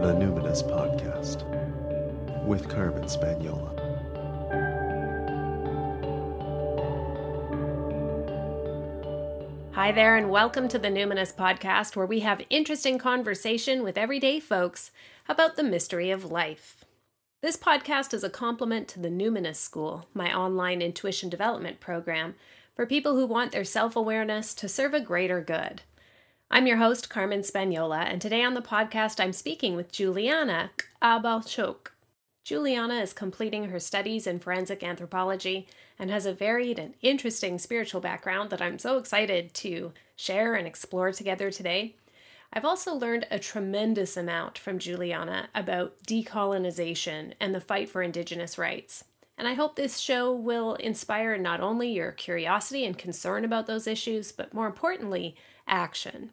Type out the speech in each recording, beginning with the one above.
The Numinous Podcast with Carmen Spaniola. Hi there, and welcome to the Numinous Podcast, where we have interesting conversation with everyday folks about the mystery of life. This podcast is a complement to the Numinous School, my online intuition development program for people who want their self awareness to serve a greater good. I'm your host, Carmen Spaniola, and today on the podcast I'm speaking with Juliana Kabal Xok. Juliana is completing her studies in forensic anthropology and has a varied and interesting spiritual background that I'm so excited to share and explore together today. I've also learned a tremendous amount from Juliana about decolonization and the fight for Indigenous rights. And I hope this show will inspire not only your curiosity and concern about those issues, but more importantly, action.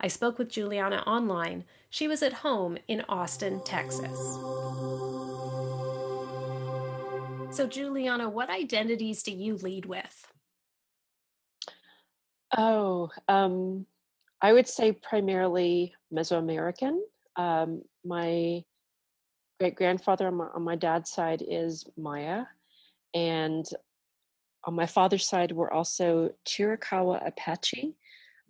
I spoke with Juliana online. She was at home in Austin, Texas. So, Juliana, what identities do you lead with? Oh, um, I would say primarily Mesoamerican. Um, my great grandfather on on my dad's side is Maya, and on my father's side, we're also Chiricahua Apache,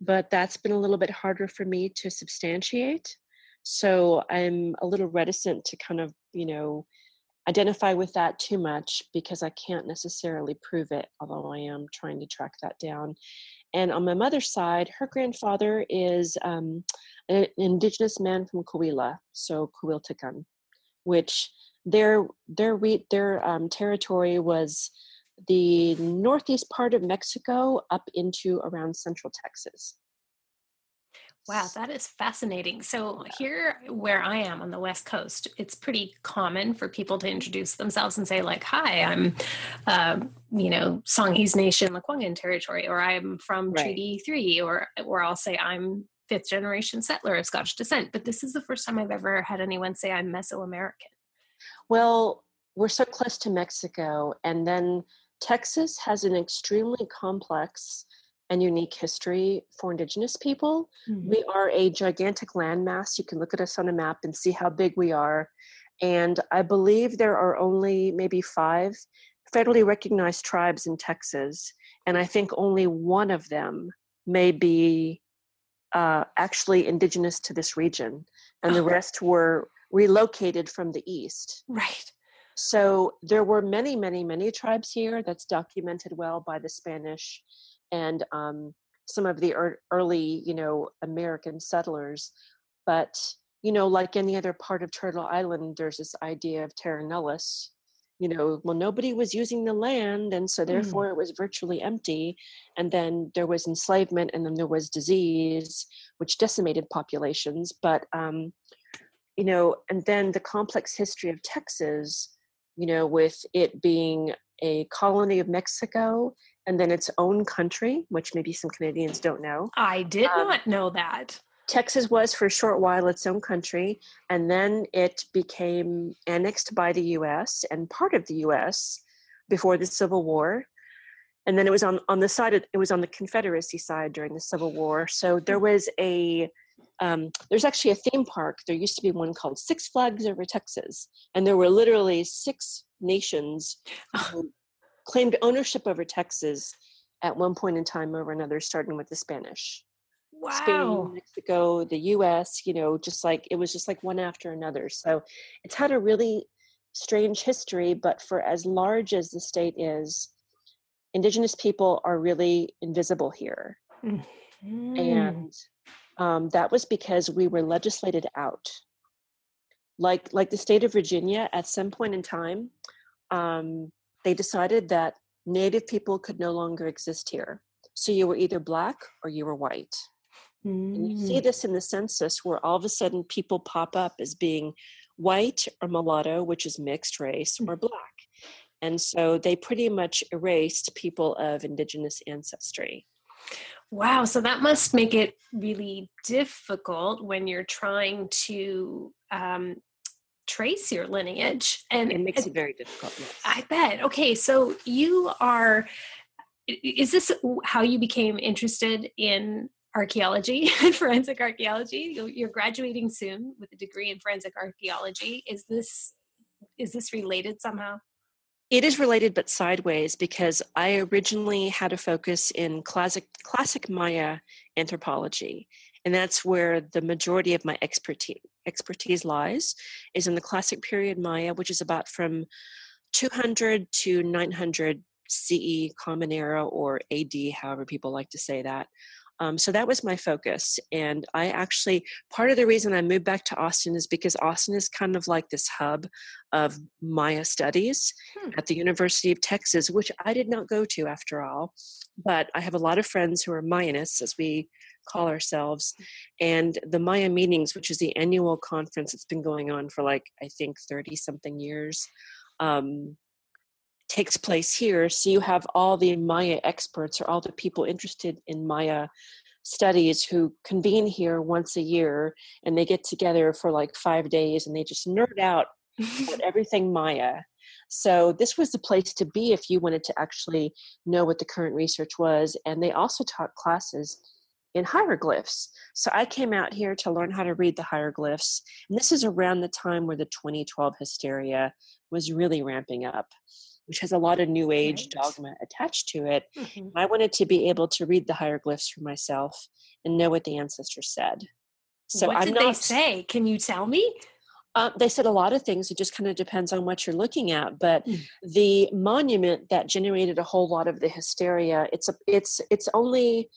but that's been a little bit harder for me to substantiate. So I'm a little reticent to kind of, you know, identify with that too much because I can't necessarily prove it, although I am trying to track that down. And on my mother's side, her grandfather is um, an indigenous man from Coahuila, so Coahuiltecan, which their their their um, territory was the northeast part of Mexico up into around central Texas. Wow, that is fascinating. So, here where I am on the West Coast, it's pretty common for people to introduce themselves and say, like, "Hi, I'm, uh, you know, Songhees Nation, Lekwungen territory, or I'm from right. Treaty Three, or or I'll say I'm fifth generation settler of Scottish descent." But this is the first time I've ever had anyone say I'm Mesoamerican. Well, we're so close to Mexico, and then Texas has an extremely complex and unique history for Indigenous people. Mm-hmm. We are a gigantic landmass. You can look at us on a map and see how big we are. And I believe there are only maybe five federally recognized tribes in Texas. And I think only one of them may be uh, actually indigenous to this region. And the rest were relocated from the east. Right. So there were many, many, many tribes here. That's documented well by the Spanish and um, some of the er- early, you know, American settlers. But you know, like any other part of Turtle Island, there's this idea of terra nullius. You know, well, nobody was using the land, and so mm. therefore mm. it was virtually empty. And then there was enslavement, and then there was disease, which decimated populations. But um, you know, and then the complex history of Texas you know, with it being a colony of Mexico and then its own country, which maybe some Canadians don't know. I did um, not know that. Texas was for a short while its own country, and then it became annexed by the US and part of the US before the Civil War. And then it was on, on the side of, it was on the Confederacy side during the Civil War. So there was a um, there's actually a theme park. There used to be one called Six Flags Over Texas, and there were literally six nations who claimed ownership over Texas at one point in time over another, starting with the Spanish. Wow. Spain, Mexico, the US, you know, just like it was just like one after another. So it's had a really strange history, but for as large as the state is, indigenous people are really invisible here. Mm-hmm. And um, that was because we were legislated out. Like like the state of Virginia, at some point in time, um, they decided that Native people could no longer exist here. So you were either black or you were white. Mm. And you see mm. this in the census where all of a sudden people pop up as being white or mulatto, which is mixed race, mm. or black. And so they pretty much erased people of indigenous ancestry. Wow. So that must make it really difficult when you're trying to um, trace your lineage. And it makes it very difficult. Yes. I bet. Okay. So you are, is this how you became interested in archaeology and forensic archaeology. You're graduating soon with a degree in forensic archaeology. Is this is this related somehow? It is related, but sideways, because I originally had a focus in classic classic Maya anthropology, and that's where the majority of my expertise expertise lies. Is in the classic period Maya, which is about from 200 to 900 CE Common Era or AD, however people like to say that. Um, so that was my focus. And I actually, part of the reason I moved back to Austin is because Austin is kind of like this hub of Maya studies hmm. at the University of Texas, which I did not go to after all. But I have a lot of friends who are Mayanists, as we call ourselves. And the Maya Meetings, which is the annual conference that's been going on for like, I think, 30 something years. Um, takes place here. So you have all the Maya experts or all the people interested in Maya studies who convene here once a year and they get together for like five days and they just nerd out about everything Maya. So this was the place to be if you wanted to actually know what the current research was. And they also taught classes in hieroglyphs. So I came out here to learn how to read the hieroglyphs. And this is around the time where the 2012 hysteria was really ramping up which has a lot of new age right. dogma attached to it. Mm-hmm. I wanted to be able to read the hieroglyphs for myself and know what the ancestors said. So what I'm did not, they say? Can you tell me? Uh, they said a lot of things. It just kind of depends on what you're looking at. But mm. the monument that generated a whole lot of the hysteria, it's a, it's, it's only,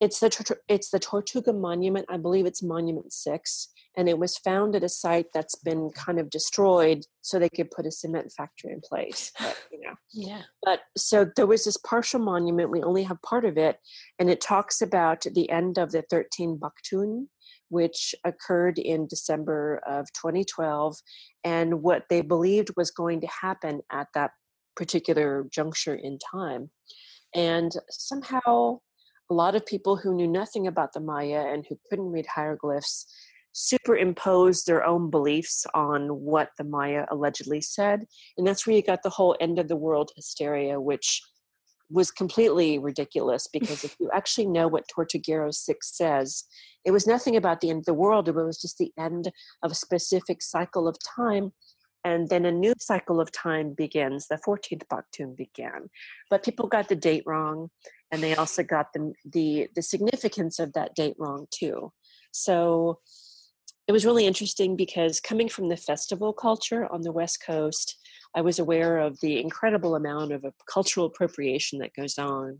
it's the, it's the Tortuguero Monument. I believe it's Monument Six and it was found at a site that's been kind of destroyed so they could put a cement factory in place but, you know yeah but so there was this partial monument we only have part of it and it talks about the end of the 13 baktun which occurred in december of 2012 and what they believed was going to happen at that particular juncture in time and somehow a lot of people who knew nothing about the Maya and who couldn't read hieroglyphs superimposed their own beliefs on what the Maya allegedly said. And that's where you got the whole end of the world hysteria, which was completely ridiculous because if you actually know what Tortuguero 6 says, it was nothing about the end of the world, it was just the end of a specific cycle of time. And then a new cycle of time begins. The 14th Baktun began. But people got the date wrong, and they also got the, the, the significance of that date wrong too. So it was really interesting because coming from the festival culture on the West Coast, I was aware of the incredible amount of cultural appropriation that goes on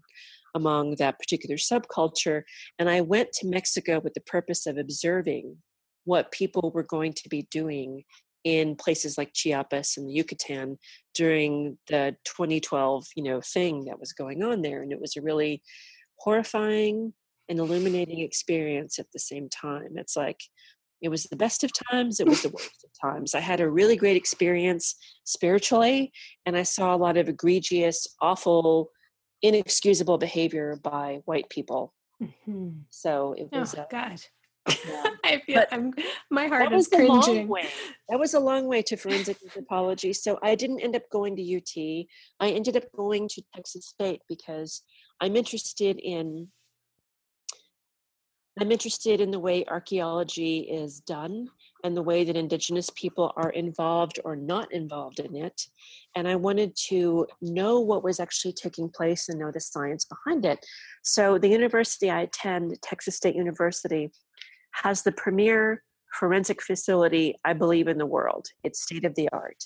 among that particular subculture. And I went to Mexico with the purpose of observing what people were going to be doing in places like Chiapas and the Yucatan during the 2012, you know, thing that was going on there. And it was a really horrifying and illuminating experience at the same time. It's like, it was the best of times, it was the worst of times. I had a really great experience spiritually, and I saw a lot of egregious, awful, inexcusable behavior by white people. Mm-hmm. So it was. Oh, God. Yeah. I feel I'm, my heart is cringing. That was a long way to forensic anthropology. So I didn't end up going to UT. I ended up going to Texas State because I'm interested in I'm interested in the way archaeology is done and the way that Indigenous people are involved or not involved in it. And I wanted to know what was actually taking place and know the science behind it. So, the university I attend, Texas State University, has the premier forensic facility, I believe, in the world. It's state of the art.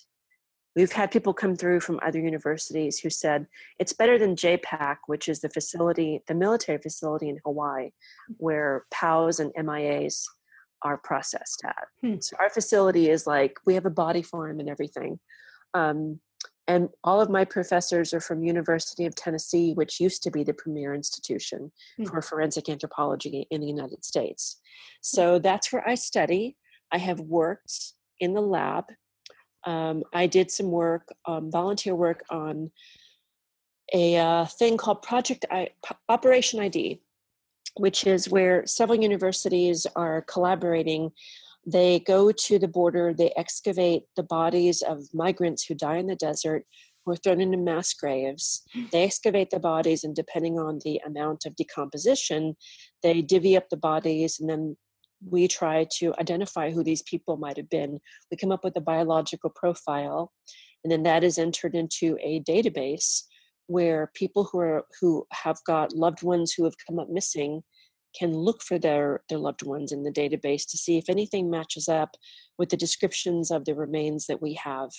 We've had people come through from other universities who said it's better than JPAC, which is the facility, the military facility in Hawaii, where POWs and MIAs are processed at. Hmm. So our facility is like we have a body farm and everything. Um, and all of my professors are from University of Tennessee, which used to be the premier institution hmm. for forensic anthropology in the United States. So that's where I study. I have worked in the lab um, I did some work, um, volunteer work on a uh, thing called Project I, Operation ID, which is where several universities are collaborating. They go to the border, they excavate the bodies of migrants who die in the desert, who are thrown into mass graves. Mm. They excavate the bodies, and depending on the amount of decomposition, they divvy up the bodies, and then we try to identify who these people might have been. We come up with a biological profile, and then that is entered into a database where people who are who have got loved ones who have come up missing can look for their their loved ones in the database to see if anything matches up with the descriptions of the remains that we have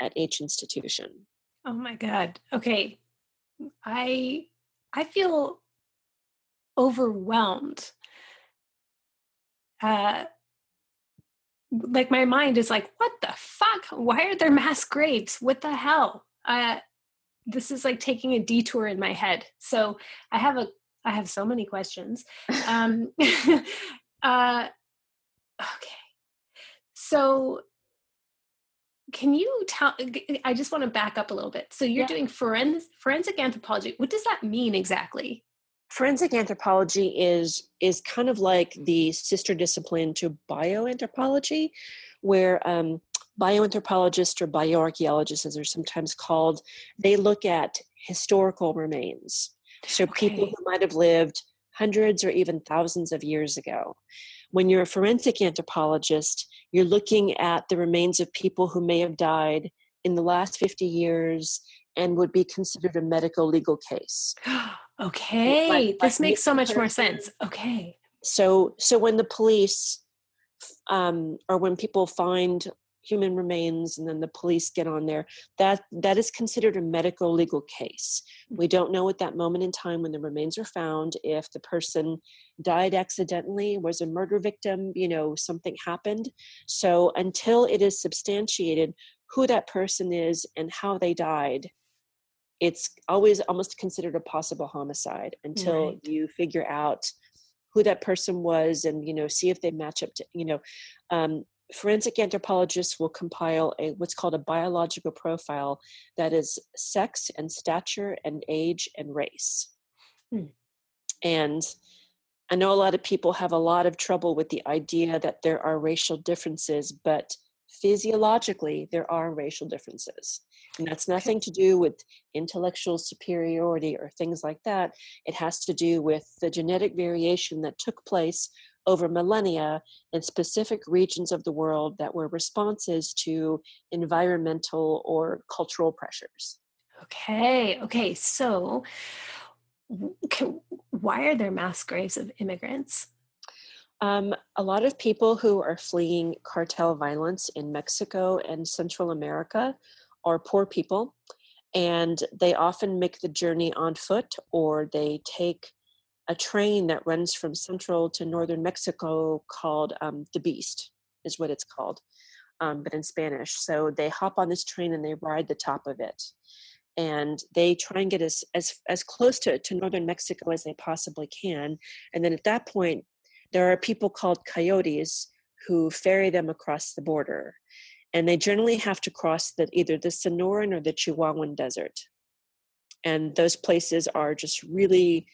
at each institution. Oh my god. Okay. I I feel overwhelmed. Uh like my mind is like what the fuck? Why are there mass graves? What the hell? Uh this is like taking a detour in my head. So I have a I have so many questions. Um, uh, okay. So, can you tell? I just want to back up a little bit. So, you're yeah. doing forens- forensic anthropology. What does that mean exactly? Forensic anthropology is is kind of like the sister discipline to bioanthropology, where um, bioanthropologists or bioarchaeologists, as they're sometimes called, they look at historical remains. So okay. people who might have lived hundreds or even thousands of years ago. When you're a forensic anthropologist, you're looking at the remains of people who may have died in the last 50 years and would be considered a medical legal case. okay, like, this makes so much more sense. Okay. So so when the police um, or when people find human remains and then the police get on there. That that is considered a medical legal case. We don't know at that moment in time when the remains are found if the person died accidentally was a murder victim you know something happened. So until it is substantiated who that person is and how they died it's always almost considered a possible homicide until right. you figure out who that person was and you know see if they match up to you know um, forensic anthropologists will compile a what's called a biological profile that is sex and stature and age and race. Hmm. and i know a lot of people have a lot of trouble with the idea that there are racial differences but physiologically there are racial differences. And that's nothing to do with intellectual superiority or things like that. It has to do with the genetic variation that took place over millennia in specific regions of the world that were responses to environmental or cultural pressures. Okay, okay. So, can, why are there mass graves of immigrants? Um, a lot of people who are fleeing cartel violence in Mexico and Central America are poor people, and they often make the journey on foot or they take a train that runs from central to northern Mexico called um, the Beast, is what it's called, um, but in Spanish. So they hop on this train and they ride the top of it. And they try and get as, as, as close to, to northern Mexico as they possibly can. And then at that point, there are people called coyotes who ferry them across the border. And they generally have to cross the, either the Sonoran or the Chihuahuan desert. And those places are just really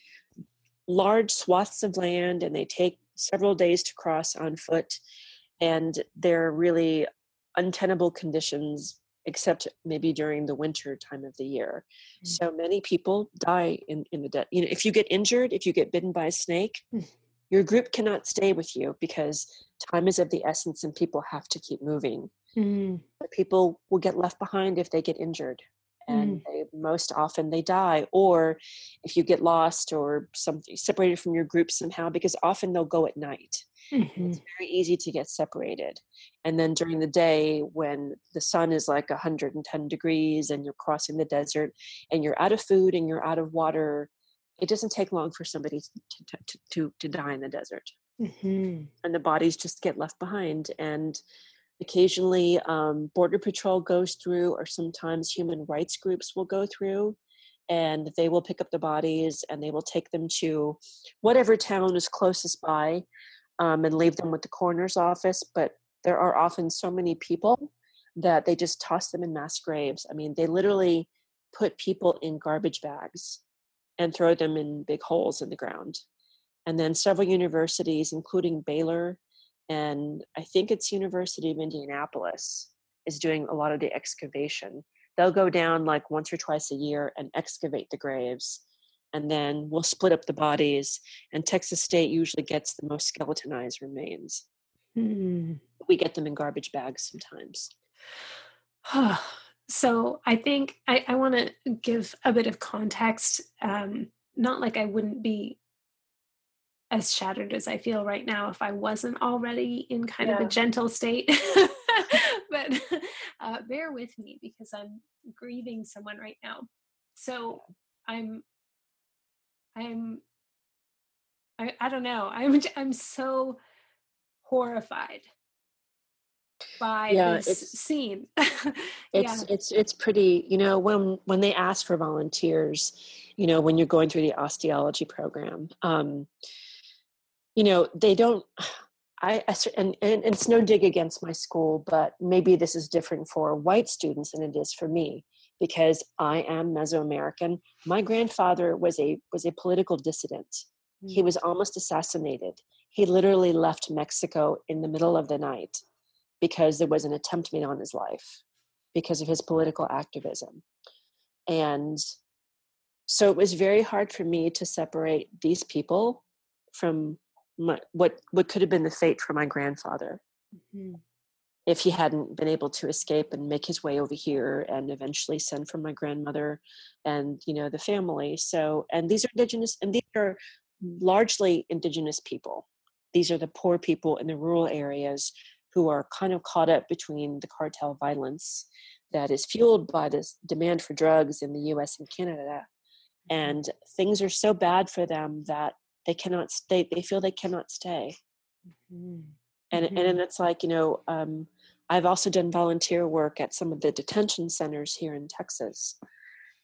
large swaths of land and they take several days to cross on foot and they're really untenable conditions except maybe during the winter time of the year mm-hmm. so many people die in, in the dead you know if you get injured if you get bitten by a snake mm-hmm. your group cannot stay with you because time is of the essence and people have to keep moving mm-hmm. people will get left behind if they get injured and mm. they, most often they die or if you get lost or something separated from your group somehow because often they'll go at night mm-hmm. it's very easy to get separated and then during the day when the sun is like 110 degrees and you're crossing the desert and you're out of food and you're out of water it doesn't take long for somebody to to to, to die in the desert mm-hmm. and the bodies just get left behind and occasionally um, border patrol goes through or sometimes human rights groups will go through and they will pick up the bodies and they will take them to whatever town is closest by um, and leave them with the coroner's office but there are often so many people that they just toss them in mass graves. I mean they literally put people in garbage bags and throw them in big holes in the ground. And then several universities including baylor and I think it's University of Indianapolis is doing a lot of the excavation. they'll go down like once or twice a year and excavate the graves and then we'll split up the bodies and texas state usually gets the most skeletonized remains Mm. we get them in garbage bags sometimes so I think I, I want to give a bit of context. Um, not like I wouldn't be as shattered as I feel right now if I wasn't already in kind of a gentle state. but uh, bear with me because I'm grieving someone right now. So I'm, I'm, I, I don't know. I'm, I'm so horrified by Yeah, this it's- scene. it's it's it's pretty you know when when they ask for volunteers you know when you're going through the osteology program um you know they don't I, I and, and it's no dig against my school but maybe this is different for white students than it is for me because i am mesoamerican. My grandfather was a was a political dissident. He mm. was almost assassinated. He literally left mexico in the middle of the night because there was an attempt made on his life because of his political activism. And so it was very hard for me to separate these people from my, what what could have been the fate for my grandfather. Mhm. if he hadn't been able to escape and make his way over here and eventually send for my grandmother and you know the family. So and these are indigenous and these are largely indigenous people. These are the poor people in the rural areas who are kind of caught up between the cartel violence that is fueled by this demand for drugs in the US and Canada. And things are so bad for them that they cannot stay they feel they cannot stay Mhm. and Mhm. and it's like you know um, i've also done volunteer work at some of the detention centers here in texas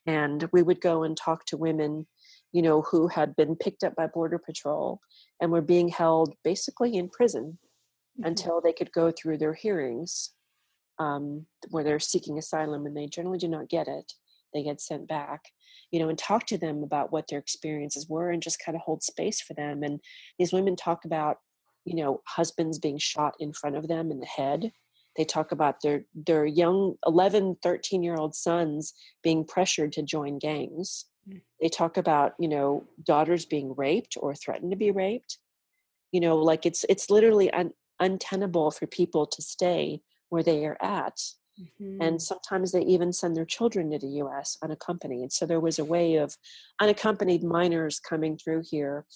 and we would go and talk to women you know who had been picked up by border patrol and were being held basically in prison Mhm. until they could go through their hearings um, where they're seeking asylum and they generally do not get it they get sent back you know and talk to them about what their experiences were and just kind of hold space for them and these women talk about you know husbands being shot in front of them in the head. They talk about their their young 11 13 year old sons being pressured to join gangs. Mm. they talk about you know daughters being raped or threatened to be raped. You know like it's it's literally un, untenable for people to stay where they are at Mhm. and sometimes they even send their children to the US unaccompanied. So there was a way of unaccompanied minors coming through here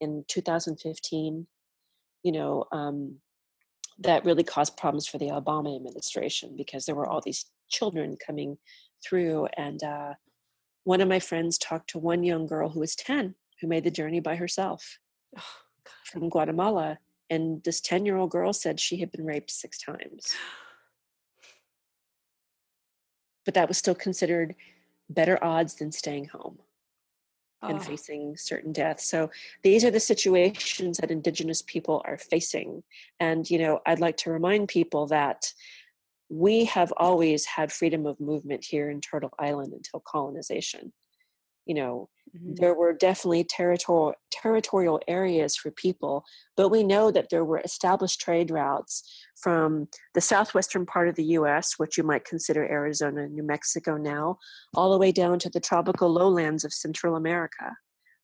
in 2015, you know, um, that really caused problems for the Obama administration because there were all these children coming through. And uh, one of my friends talked to one young girl who was 10 who made the journey by herself Oh, from Guatemala. And this 10 year old girl said she had been raped six times. But that was still considered better odds than staying home and Oh, facing certain death. So these are the situations that indigenous people are facing. And you know, I'd like to remind people that we have always had freedom of movement here in Turtle Island until colonization. You know, mhm. there were definitely territorial territorial areas for people, but we know that there were established trade routes from the southwestern part of the U.S., which you might consider Arizona and New Mexico now, all the way down to the tropical lowlands of Central America.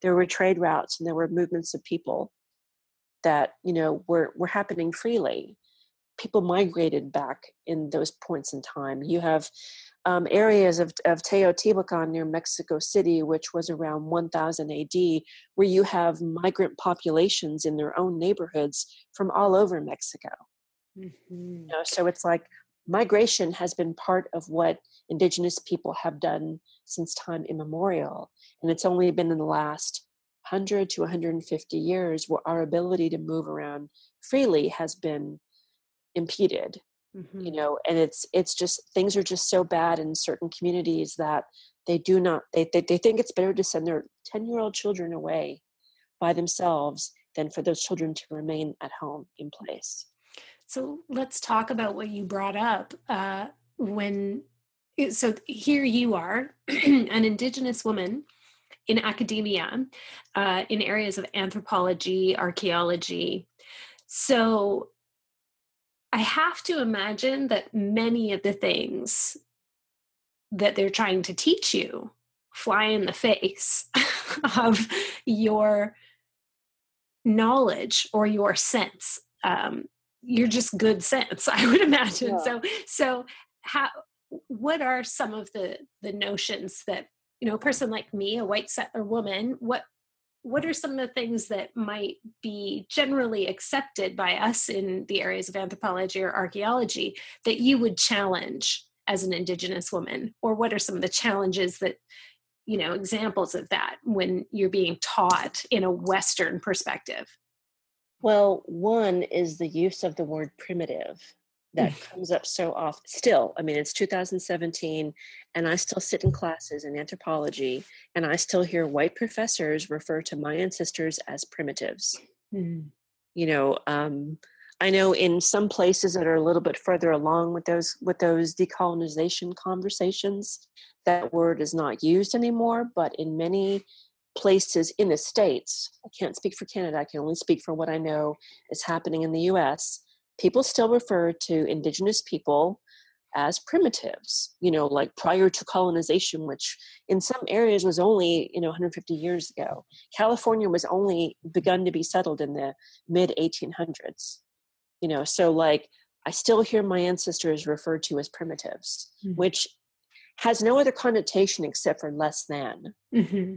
There were trade routes and there were movements of people that you know were were happening freely. People migrated back in those points in time. You have um, areas of, of Teotihuacan near Mexico City, which was around 1000 AD, where you have migrant populations in their own neighborhoods from all over Mexico. Mhm. You know, so it's like migration has been part of what indigenous people have done since time immemorial. And it's only been in the last 100 to 150 years where our ability to move around freely has been impeded you Mhm. know and it's it's just things are just so bad in certain communities that they do not they, they, they think it's better to send their 10 year old children away by themselves than for those children to remain at home in place So let's talk about what you brought up uh, when. So here you are, an Indigenous woman in academia, uh, in areas of anthropology, archaeology. So I have to imagine that many of the things that they're trying to teach you fly in the face of your knowledge or your sense um, you're just good sense i would imagine yeah. so so how what are some of the the notions that you know a person like me a white settler woman what what are some of the things that might be generally accepted by us in the areas of anthropology or archaeology that you would challenge as an indigenous woman? Or what are some of the challenges that you know examples of that when you're being taught in a western perspective? Well one is the use of the word primitive that comes up so often still i mean it's 2017 and i still sit in classes in anthropology and i still hear white professors refer to my ancestors as primitives mm. you know um, i know in some places that are a little bit further along with those with those decolonization conversations that word is not used anymore but in many places in the states i can't speak for canada i can only speak for what i know is happening in the us people still refer to indigenous people as primitives you know like prior to colonization which in some areas was only you know 150 years ago california was only begun to be settled in the mid 1800s you know so like i still hear my ancestors referred to as primitives mm-hmm. which has no other connotation except for less than mm-hmm.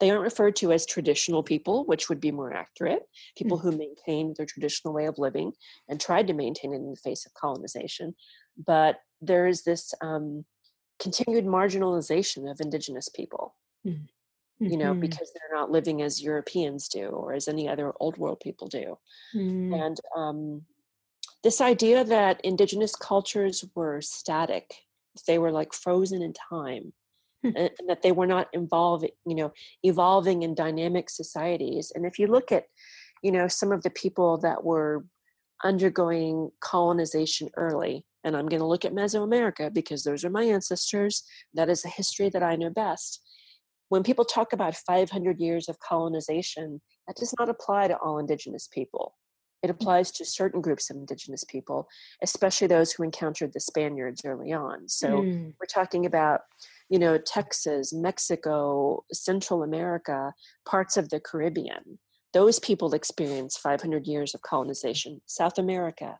They aren't referred to as traditional people, which would be more accurate, people mm-hmm. who maintained their traditional way of living and tried to maintain it in the face of colonization. But there is this um, continued marginalization of indigenous people. Mm-hmm you know, mm-hmm. because they're not living as Europeans do or as any other old world people do. Mm. And um, this idea that indigenous cultures were static, they were like frozen in time, And, that they were not involved, you know, evolving in dynamic societies. And if you look at, you know, some of the people that were undergoing colonization early, and I'm going to look at Mesoamerica because those are my ancestors. That is a history that I know best. When people talk about 500 years of colonization, that does not apply to all indigenous people. It hmm. applies to certain groups of indigenous people, especially those who encountered the Spaniards early on. So mm. we're talking about you know, Texas, Mexico, Central America, parts of the Caribbean. Those people experienced 500 years of colonization, South America.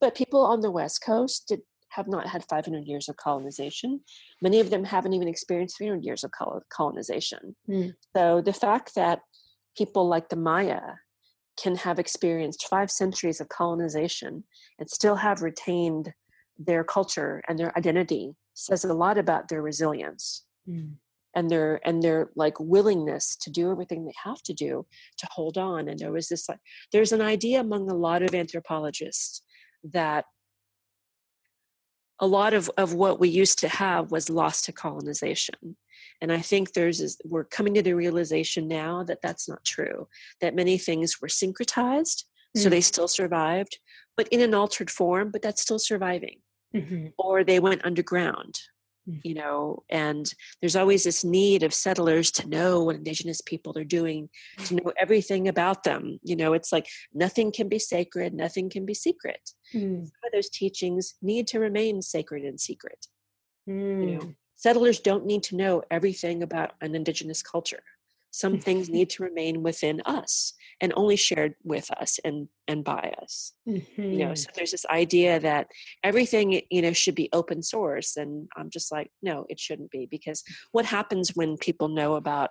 But people on the West Coast did, have not had 500 years of colonization. Many of them haven't even experienced 300 years of colonization. Mm. So the fact that people like the Maya can have experienced five centuries of colonization and still have retained their culture and their identity says a lot about their resilience mm. and their and their like willingness to do everything they have to do to hold on and there was this like there's an idea among a lot of anthropologists that a lot of, of what we used to have was lost to colonization and i think there's we're coming to the realization now that that's not true that many things were syncretized mm. so they still survived but in an altered form but that's still surviving mm-hmm. or they went underground mm-hmm. you know and there's always this need of settlers to know what indigenous people are doing to know everything about them you know it's like nothing can be sacred nothing can be secret mm. some of those teachings need to remain sacred and secret mm. you know mm. settlers don't need to know everything about an indigenous culture some things need to remain within us and only shared with us and and by us mm-hmm. you know so mm-hmm. there's this idea that everything you know should be open source and i'm just like no it shouldn't be because what happens when people know about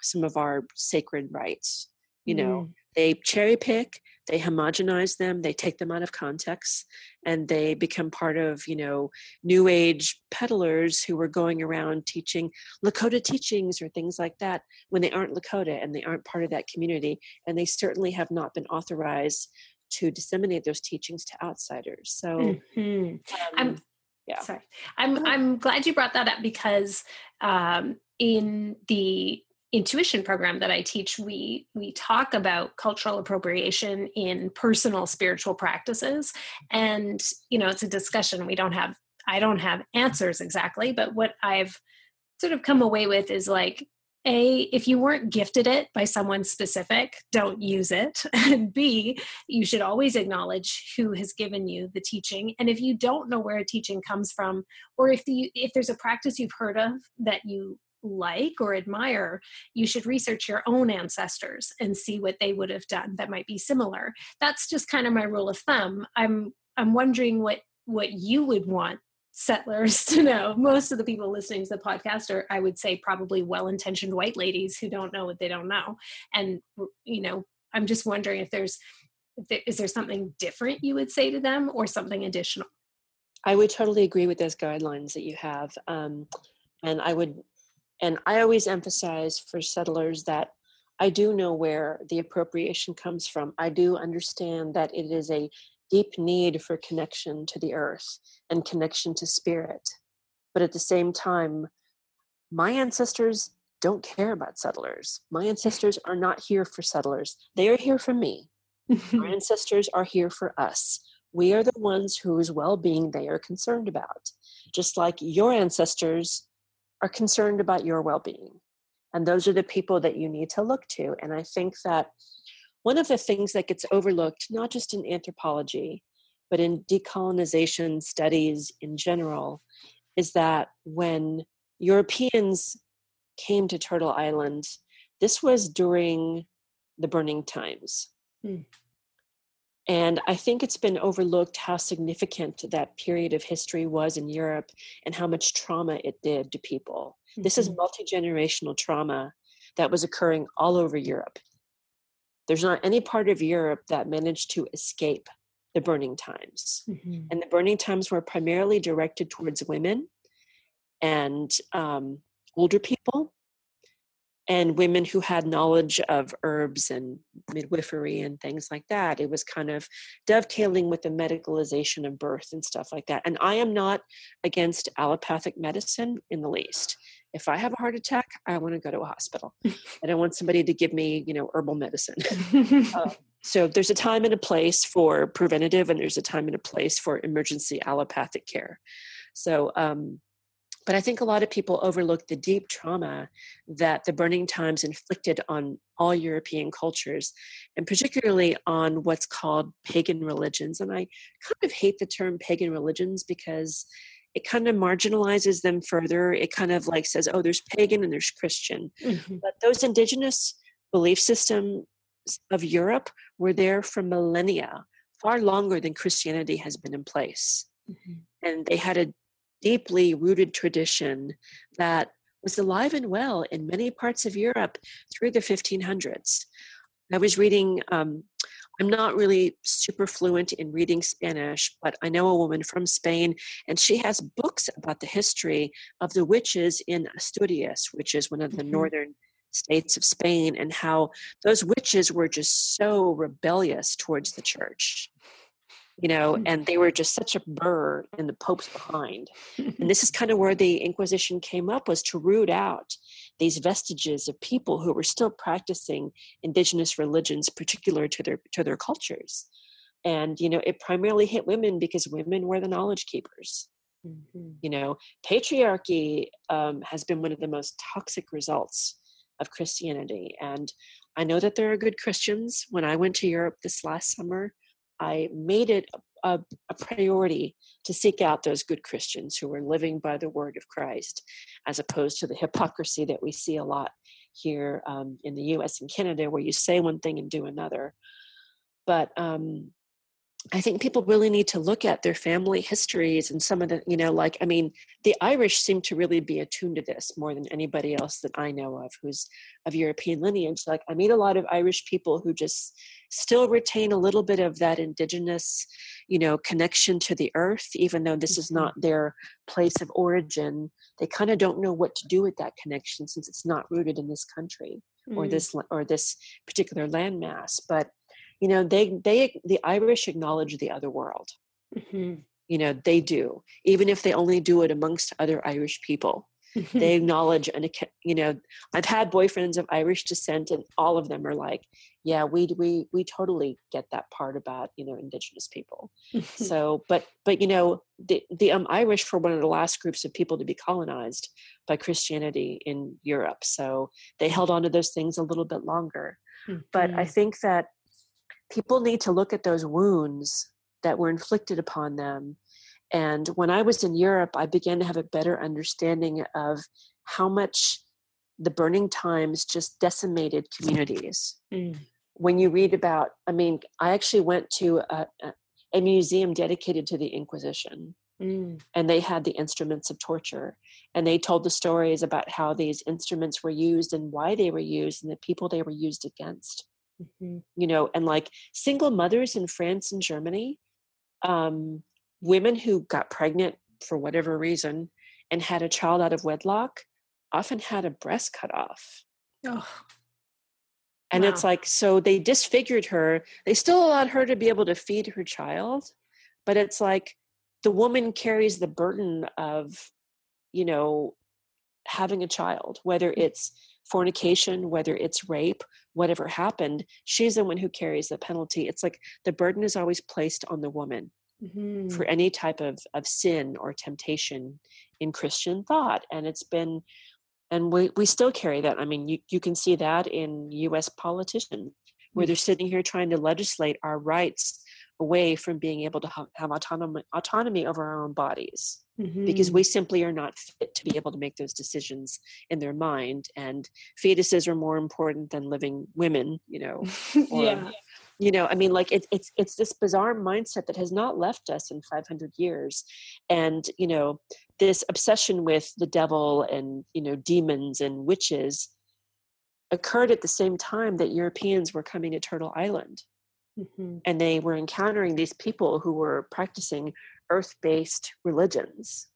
some of our sacred rites? you know mm. they cherry pick they homogenize them they take them out of context and they become part of you know new age peddlers who are going around teaching lakota teachings or things like that when they aren't lakota and they aren't part of that community and they certainly have not been authorized to disseminate those teachings to outsiders. So mm-hmm. um, i'm yeah. sorry. I'm i'm glad you brought that up because um in the intuition program that I teach, we we talk about cultural appropriation in personal spiritual practices, and you know it's a discussion. We don't have I don't have answers exactly, but what I've sort of come away with is like a if you weren't gifted it by someone specific don't use it. And b you should always acknowledge who has given you the teaching. And if you don't know where a teaching comes from or if the if there's a practice you've heard of that you like or admire you should research your own ancestors and see what they would have done that might be similar that's just kind of my rule of thumb i'm i'm wondering what what you would want settlers to know. Most of the people listening to the podcast are, I would say, probably well intentioned white ladies who don't know what they don't know. And, you know, I'm just wondering if there's, if there, is there something different you would say to them or something additional? I would totally agree with those guidelines that you have. Um, and I would, and I always emphasize for settlers that I do know where the appropriation comes from. I do understand that it is a deep need for connection to the earth and connection to spirit. But at the same time, my ancestors don't care about settlers. My ancestors are not here for settlers. They are here for me. Our ancestors are here for us. We are the ones whose well being they are concerned about, just like your ancestors are concerned about your well being. And those are the people that you need to look to. And I think that one of the things that gets overlooked, not just in anthropology, but in decolonization studies in general, is that when Europeans came to Turtle Island, this was during the burning times. Hmm. And I think it's been overlooked how significant that period of history was in Europe and how much trauma it did to people. Mm-hmm. This is mm-hmm. multi generational trauma that was occurring all over Europe. There's not any part of Europe that managed to escape the burning times. Mm-hmm. And the burning times were primarily directed towards women and um, older people and women who had knowledge of herbs and midwifery and things like that. It was kind of dovetailing with the medicalization of birth and stuff like that. And I am not against allopathic medicine in the least if I have a heart attack, I want to go to a hospital. I don't want somebody to give me, you know, herbal medicine. uh, so there's a time and a place for preventative, and there's a time and a place for emergency allopathic care. So, um, but I think a lot of people overlook the deep trauma that the burning times inflicted on all European cultures, and particularly on what's called pagan religions. And I kind of hate the term pagan religions because it kind of marginalizes them further. It kind of like says, oh, there's pagan and there's Christian. Mm-hmm. But those indigenous belief systems of Europe were there for millennia, far longer than Christianity has been in place. Mm-hmm. And they had a deeply rooted tradition that was alive and well in many parts of Europe through the 1500s. I was reading um, I'm not really super fluent in reading Spanish, but I know a woman from Spain, and she has books about the history of the witches in Asturias, which is one of the mm-hmm. northern states of Spain, and how those witches were just so rebellious towards the church you know, mm. and they were just such a burr in the Pope's behind. and this is kind of where the Inquisition came up was to root out these vestiges of people who were still practicing indigenous religions, particular to their to their cultures. And you know, it primarily hit women because women were the knowledge keepers. Mm-hmm. You know, patriarchy um, has been one of the most toxic results of Christianity, and I know that there are good Christians. When I went to Europe this last summer, I made it a, a, priority to seek out those good Christians who were living by the word of Christ, as opposed to the hypocrisy that we see a lot here um, in the US and Canada, where you say one thing and do another. But um, I think people really need to look at their family histories and some of the, you know, like, I mean, the Irish seem to really be attuned to this more than anybody else that I know of who's of European lineage. Like, I meet a lot of Irish people who just still retain a little bit of that indigenous, you know, connection to the earth, even though this is mm-hmm. not their place of origin. They kind of don't know what to do with that connection since it's not rooted in this country mm. or this or this particular landmass. But you know they they the irish acknowledge the other world mm-hmm. you know they do even if they only do it amongst other irish people mm-hmm. they acknowledge and you know i've had boyfriends of irish descent and all of them are like yeah we we we totally get that part about you know indigenous people so but but you know the the um, irish were one of the last groups of people to be colonized by christianity in europe so they held on to those things a little bit longer but i mm-hmm. think that people need to look at those wounds that were inflicted upon them. And when i was in europe i began to have a better understanding of how much the burning times just decimated communities. Mm. when you read about i mean i actually went to a, a museum dedicated to the inquisition. Mm. and they had the instruments of torture. And they told the stories about how these instruments were used and why they were used and the people they were used against mm-hmm. you know and like single mothers in france and germany um, women who got pregnant for whatever reason and had a child out of wedlock often had a breast cut off. Oh. And wow. it's like, so they disfigured her. They still allowed her to be able to feed her child, but it's like the woman carries the burden of, you know, having a child, whether mm. it's fornication, whether it's rape, whatever happened, she's the one who carries the penalty. It's like the burden is always placed on the woman mm-hmm. for any type of, of sin or temptation in Christian thought. And it's been and we, we still carry that i mean you, you can see that in us politicians where they're sitting here trying to legislate our rights away from being able to have autonomy autonomy over our own bodies mm-hmm. because we simply are not fit to be able to make those decisions in their mind and fetuses are more important than living women you know or, yeah you know i mean like it's it's it's this bizarre mindset that has not left us in 500 years and you know this obsession with the devil and you know demons and witches occurred at the same time that europeans were coming to turtle island mm-hmm. and they were encountering these people who were practicing earth-based religions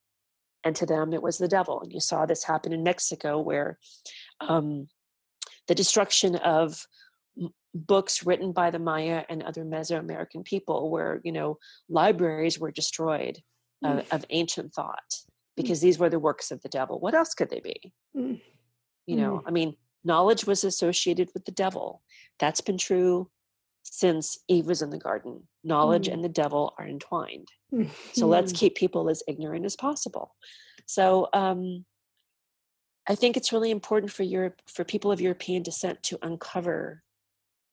and to them it was the devil and you saw this happen in mexico where um, the destruction of books written by the Maya and other Mesoamerican people, where you know libraries were destroyed uh, mm. of ancient thought mm. because mm. these were the works of the devil. What else could they be? Mm. You know, mm. I mean, knowledge was associated with the devil. That's been true since Eve was in the garden. Knowledge mm. and the devil are entwined. So let's keep people as ignorant as possible. So um, I think it's really important for Europe, for people of European descent to uncover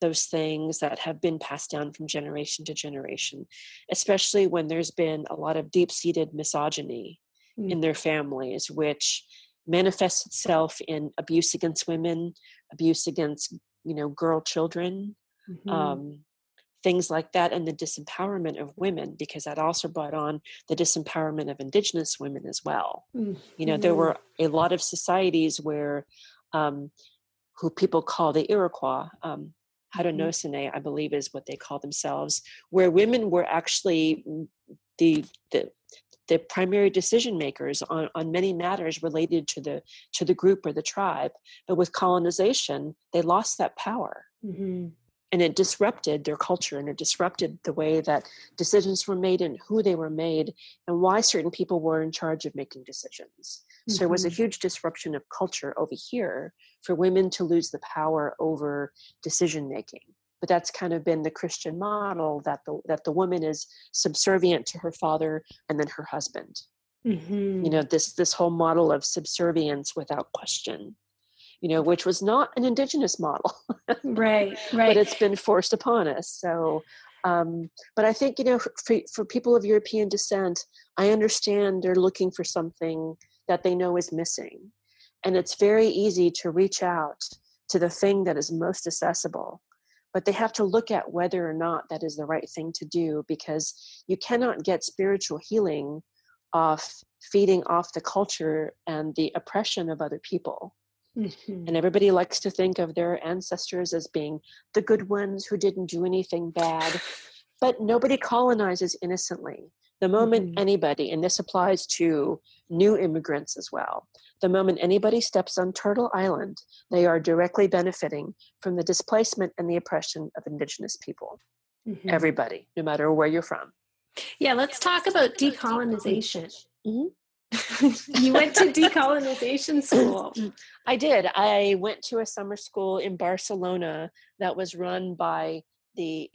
those things that have been passed down from generation to generation, especially when there's been a lot of deep seated misogyny mm. in their families, which manifests itself in abuse against women, abuse against, you know, girl children. Mm-hmm. Um, things like that and the disempowerment of women because that also brought on the disempowerment of indigenous women as well mm-hmm. you know there mm-hmm. were a lot of societies where um, who people call the iroquois um, Haudenosaunee, mm-hmm. I believe is what they call themselves, where women were actually the the the primary decision makers on, on many matters related to the to the group or the tribe. But with colonization, they lost that power. Mm-hmm. And it disrupted their culture and it disrupted the way that decisions were made and who they were made and why certain people were in charge of making decisions. Mm-hmm. So there was a mm-hmm. huge disruption of culture over here for women to lose the power over decision making but that's kind of been the christian model that the that the woman is subservient to her father and then her husband mm-hmm. you know this this whole model of subservience without question you know which was not an indigenous model right right but it's been forced upon us so um, but i think you know for, for people of european descent i understand they're looking for something that they know is missing and it's very easy to reach out to the thing that is most accessible. But they have to look at whether or not that is the right thing to do because you cannot get spiritual healing off feeding off the culture and the oppression of other people. Mm-hmm. And everybody likes to think of their ancestors as being the good ones who didn't do anything bad. But nobody colonizes innocently. The moment mm-hmm. anybody, and this applies to new immigrants as well, the moment anybody steps on Turtle Island, they are directly benefiting from the displacement and the oppression of Indigenous people. Mm-hmm. Everybody, no matter where you're from. Yeah, let's talk about decolonization. Mm-hmm. You went to decolonization school. I did. I went to a summer school in Barcelona that was run by the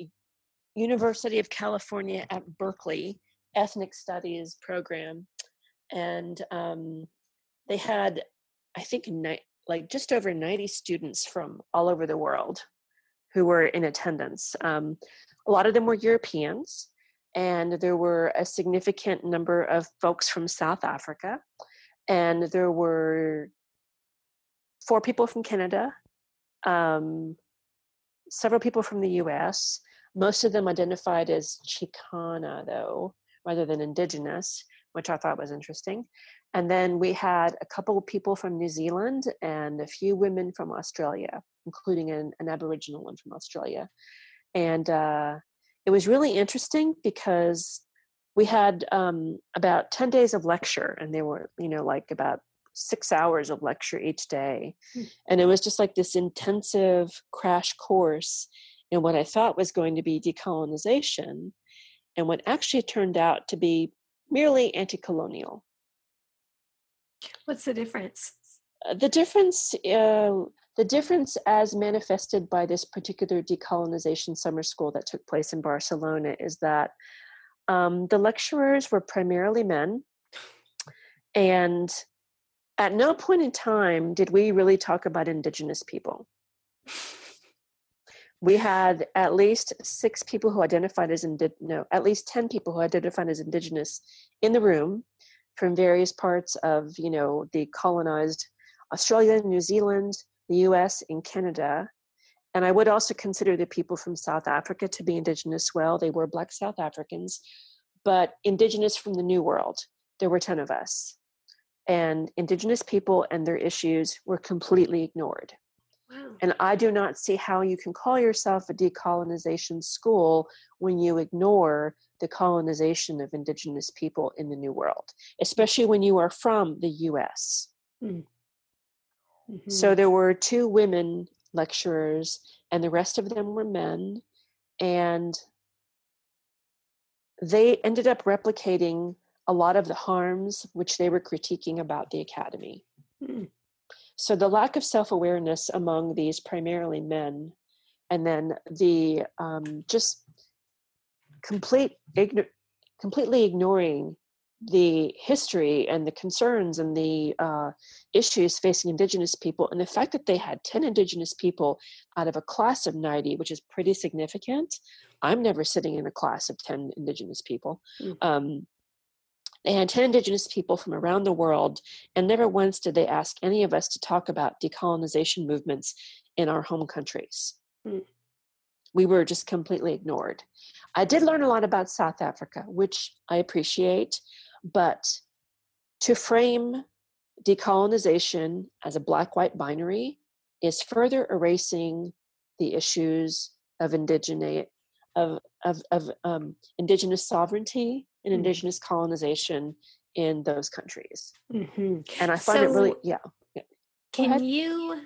University of California at Berkeley Ethnic Studies program, and um, they had, I think, ni- like just over 90 students from all over the world who were in attendance. Um, a lot of them were Europeans, and there were a significant number of folks from South Africa, and there were four people from Canada, um, several people from the US. Most of them identified as Chicana, though, rather than Indigenous, which I thought was interesting. And then we had a couple of people from New Zealand and a few women from Australia, including an, an Aboriginal one from Australia. And uh, it was really interesting because we had um, about 10 days of lecture, and they were, you know, like about six hours of lecture each day. Mm. And it was just like this intensive crash course in what I thought was going to be decolonization, and what actually turned out to be merely anti colonial. What's the difference? The difference, uh, the difference as manifested by this particular decolonization summer school that took place in Barcelona is that um, the lecturers were primarily men, and at no point in time did we really talk about Indigenous people. We had at least six people who identified as indi- no, at least ten people who identified as Indigenous in the room from various parts of you know the colonized Australia, New Zealand, the U.S., and Canada. And I would also consider the people from South Africa to be Indigenous. Well, they were Black South Africans, but Indigenous from the New World. There were ten of us, and Indigenous people and their issues were completely ignored. Wow. And I do not see how you can call yourself a decolonization school when you ignore the colonization of indigenous people in the New World, especially when you are from the US. Mm. Mm-hmm. So there were two women lecturers, and the rest of them were men. And they ended up replicating a lot of the harms which they were critiquing about the academy. Mm. So the lack of self awareness among these primarily men, and then the um, just complete igno- completely ignoring the history and the concerns and the uh, issues facing indigenous people and the fact that they had 10 indigenous people out of a class of 90 which is pretty significant i'm never sitting in a class of 10 indigenous people mm. um, they had 10 indigenous people from around the world and never once did they ask any of us to talk about decolonization movements in our home countries mm. we were just completely ignored I did learn a lot about South Africa, which I appreciate, but to frame decolonization as a black white binary is further erasing the issues of indigenous of of, of um, indigenous sovereignty and mm-hmm. indigenous colonization in those countries mm-hmm. and i find so, it really yeah, yeah. can you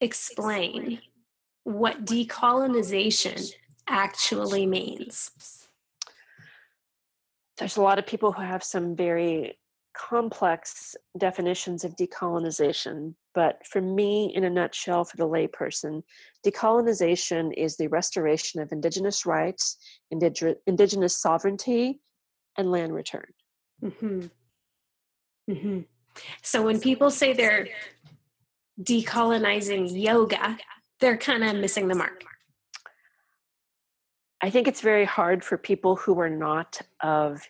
explain what decolonization actually means? There's a lot of people who have some very complex definitions of decolonization, but for me, in a nutshell, for the layperson, decolonization is the restoration of Indigenous rights, indig- Indigenous sovereignty, and land return. Mm-hmm. Mm-hmm. So when people say they're decolonizing yoga, they're kind of missing the mark. I think it's very hard for people who are not of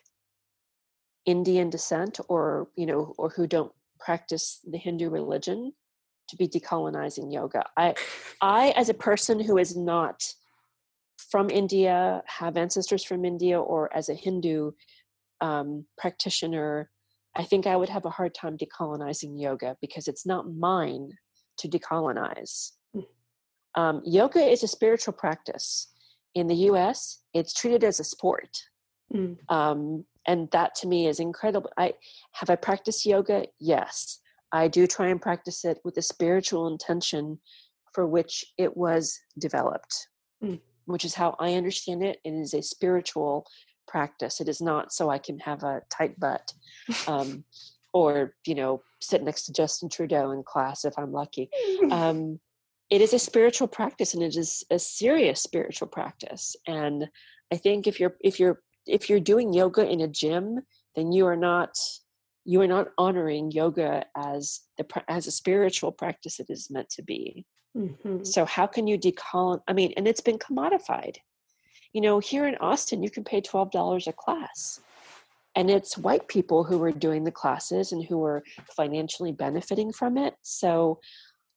Indian descent or, you know, or who don't practice the Hindu religion to be decolonizing yoga. I I as a person who is not from India, have ancestors from India, or as a Hindu um, practitioner, I think I would have a hard time decolonizing yoga because it's not mine to decolonize. Hmm. Um, yoga is a spiritual practice in the US, it's treated as a sport. Mm. Um, and that to me is incredible. I have I practiced yoga? Yes. I do try and practice it with the spiritual intention for which it was developed, mm. which is how I understand it. It is a spiritual practice. It is not so I can have a tight butt. Um, or you know sit next to justin trudeau in class if i'm lucky um, it is a spiritual practice and it is a serious spiritual practice. And i think if you're if you're if you're doing yoga in a gym then you are not you are not honoring yoga as the as a spiritual practice it is meant to be. Mm-hmm. so how can you decolon i mean and it's been commodified. You know here in austin you can pay $12 a class. And it's white people who are doing the classes and who are financially benefiting from it. So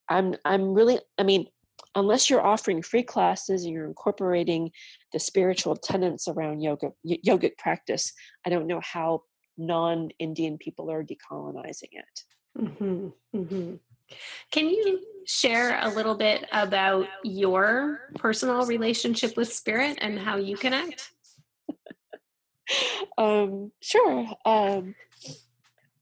i'm i'm really i mean unless you're offering free classes and you're incorporating the spiritual tenets around yoga yogic practice i don't know how non-indian people are decolonizing it mm-hmm, mm-hmm. can you share a little bit about your personal relationship with spirit and how you connect um, sure um,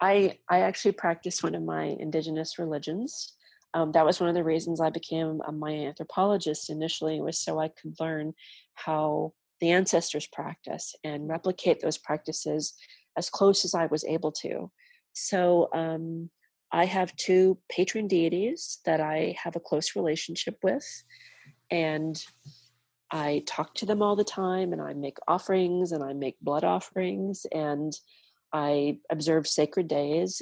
i i actually practice one of my indigenous religions um, that was one of the reasons I became a Maya anthropologist initially was so I could learn how the ancestors practice and replicate those practices as close as I was able to. So um, I have two patron deities that I have a close relationship with, and I talk to them all the time, and I make offerings, and I make blood offerings, and I observe sacred days,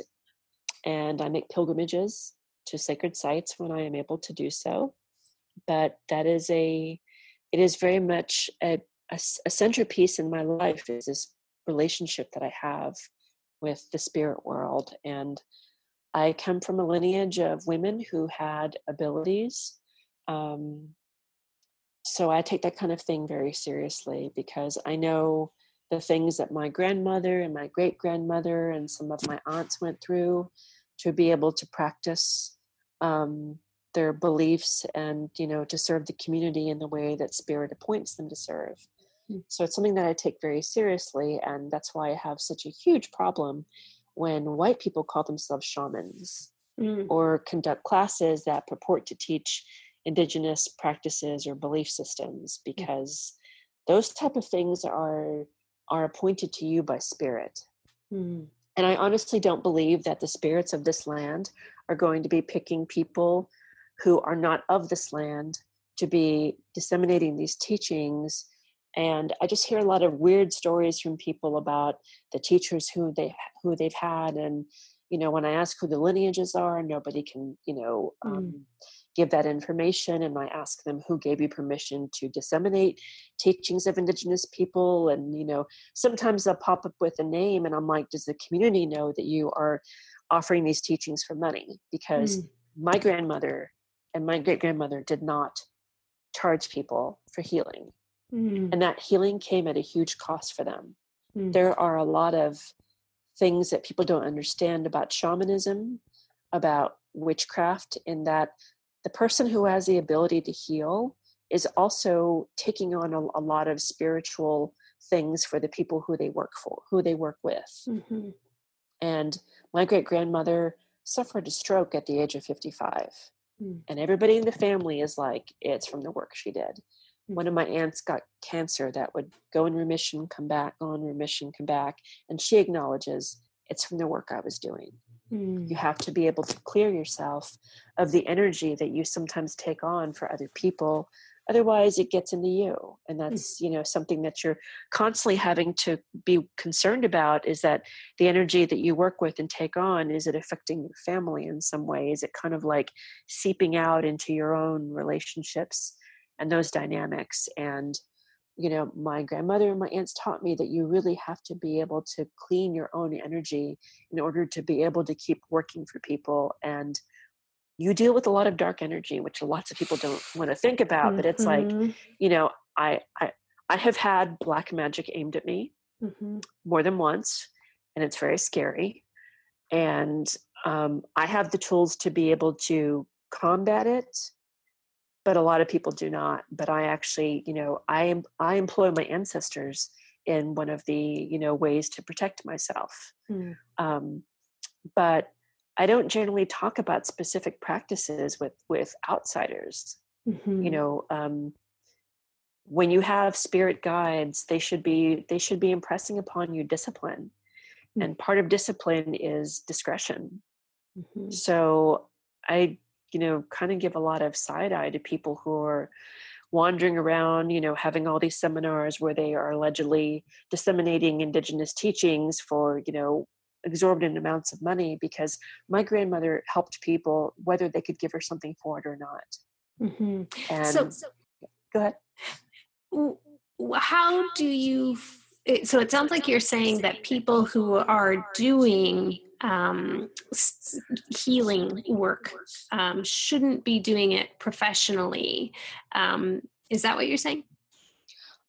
and I make pilgrimages to sacred sites when I am able to do so. But that is a, it is very much a, a, a centerpiece in my life is this relationship that I have with the spirit world. And I come from a lineage of women who had abilities. Um, so I take that kind of thing very seriously because I know the things that my grandmother and my great grandmother and some of my aunts went through to be able to practice um, their beliefs and you know to serve the community in the way that spirit appoints them to serve mm. so it's something that i take very seriously and that's why i have such a huge problem when white people call themselves shamans mm. or conduct classes that purport to teach indigenous practices or belief systems because mm. those type of things are are appointed to you by spirit mm. And I honestly don't believe that the spirits of this land are going to be picking people who are not of this land to be disseminating these teachings. And I just hear a lot of weird stories from people about the teachers who they who they've had, and you know, when I ask who the lineages are, nobody can, you know, mm. Give that information and I ask them who gave you permission to disseminate teachings of indigenous people and you know sometimes they'll pop up with a name and I'm like does the community know that you are offering these teachings for money because mm. my grandmother and my great grandmother did not charge people for healing mm. and that healing came at a huge cost for them mm. there are a lot of things that people don't understand about shamanism about witchcraft in that the person who has the ability to heal is also taking on a, a lot of spiritual things for the people who they work for who they work with mm-hmm. and my great grandmother suffered a stroke at the age of 55 mm. and everybody in the family is like it's from the work she did mm. one of my aunts got cancer that would go in remission come back go in remission come back and she acknowledges it's from the work i was doing Mm. You have to be able to clear yourself of the energy that you sometimes take on for other people. Otherwise, it gets into you. And mm. that's, you know, something that you're constantly having to be concerned about is that the energy that you work with and take on, is it affecting your family in some way? Is it kind of like seeping out into your own relationships and those dynamics? And you know my grandmother and my aunts taught me that you really have to be able to clean your own energy in order to be able to keep working for people and you deal with a lot of dark energy which lots of people don't want to think about mm-hmm. but it's like mm-hmm. you know I, I i have had black magic aimed at me mm-hmm. more than once and it's very scary and um, i have the tools to be able to combat it but a lot of people do not but i actually you know i am i employ my ancestors in one of the you know ways to protect myself mm. um, but i don't generally talk about specific practices with with outsiders mm-hmm. you know um, when you have spirit guides they should be they should be impressing upon you discipline and part of discipline is discretion Mhm. so i you know kind of give a lot of side eye to people who are wandering around you know having all these seminars where they are allegedly disseminating indigenous teachings for you know exorbitant amounts of money because my grandmother helped people whether they could give her something for it or not Mm-hmm. and So, go ahead how do you? So it sounds like you're saying that people who are doing um, healing work um, shouldn't be doing it professionally. Um, is that what you're saying?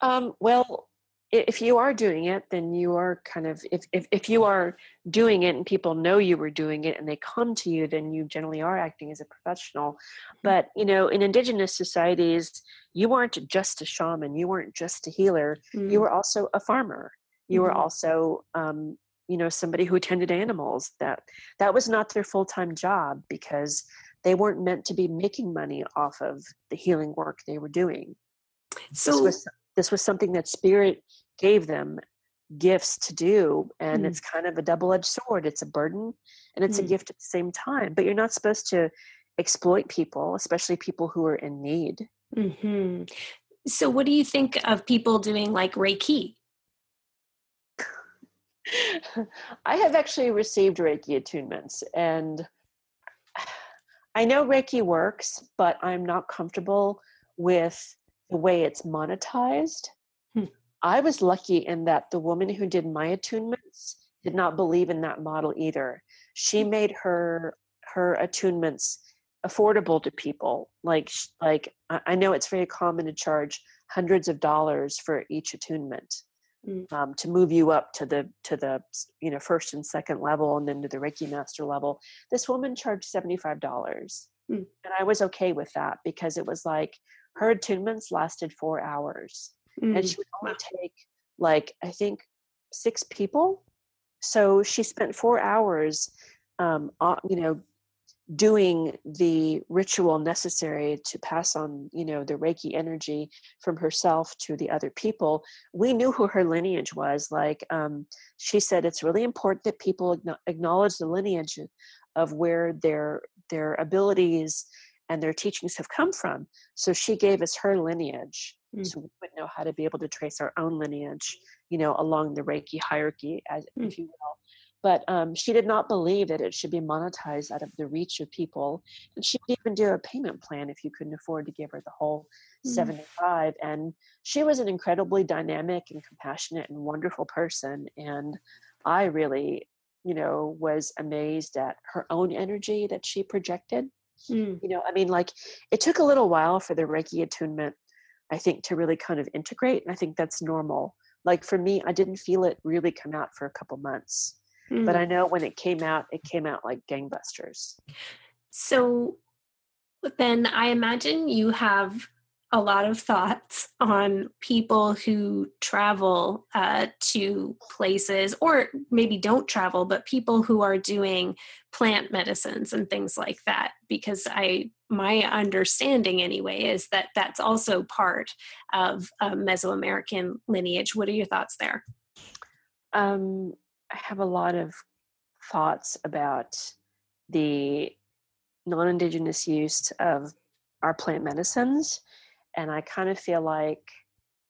Um, well, if you are doing it, then you are kind of if, if if you are doing it and people know you were doing it and they come to you, then you generally are acting as a professional. But you know, in indigenous societies, you weren't just a shaman, you weren't just a healer, you were also a farmer. You were Mhm. also um, you know somebody who tended animals. That that was not their full time job because they weren't meant to be making money off of the healing work they were doing this so was this was something that spirit gave them gifts to do and Mm. it's kind of a double-edged sword it's a burden and it's Mm. a gift at the same time but you're not supposed to exploit people especially people who are in need hmm So, what do you think of people doing like Reiki? I have actually received reiki attunements and i know reiki works but i'm not comfortable with the way it's monetized. Hmm. i was lucky in that the woman who did my attunements did not believe in that model either. She made her her attunements affordable to people. Like like i I know it's very common to charge hundreds of dollars for each attunement Mm. um, to move you up to the to the you know first and second level and then to the reiki master level this woman charged $75 Mm. and i was okay with that because it was like her attunements lasted four hours and Mm. she would only take like i think six people so she spent four hours um, you know doing the ritual necessary to pass on you know the reiki energy from herself to the other people we knew who her lineage was like um, she said it's really important that people acknowledge the lineage of where their their abilities and their teachings have come from so she gave us her lineage Mm. so we would know how to be able to trace our own lineage you know along the reiki hierarchy as Mm. if you will but um, she did not believe that it should be monetized out of the reach of people and she would even do a payment plan if you couldn't afford to give her the whole Mm. 75 and she was an incredibly dynamic and compassionate and wonderful person and i really you know was amazed at her own energy that she projected Mm. you know i mean like it took a little while for the reiki attunement i think to really kind of integrate and i think that's normal like for me i didn't feel it really come out for a couple months but Mm. i know when it came out it came out like gangbusters So then I imagine you have a lot of thoughts on people who travel uh, to places or maybe don't travel, but people who are doing plant medicines and things like that. Because I, my understanding anyway, is that that's also part of a Mesoamerican lineage. What are your thoughts there? um, have a lot of thoughts about the non-indigenous use of our plant medicines and i kind of feel like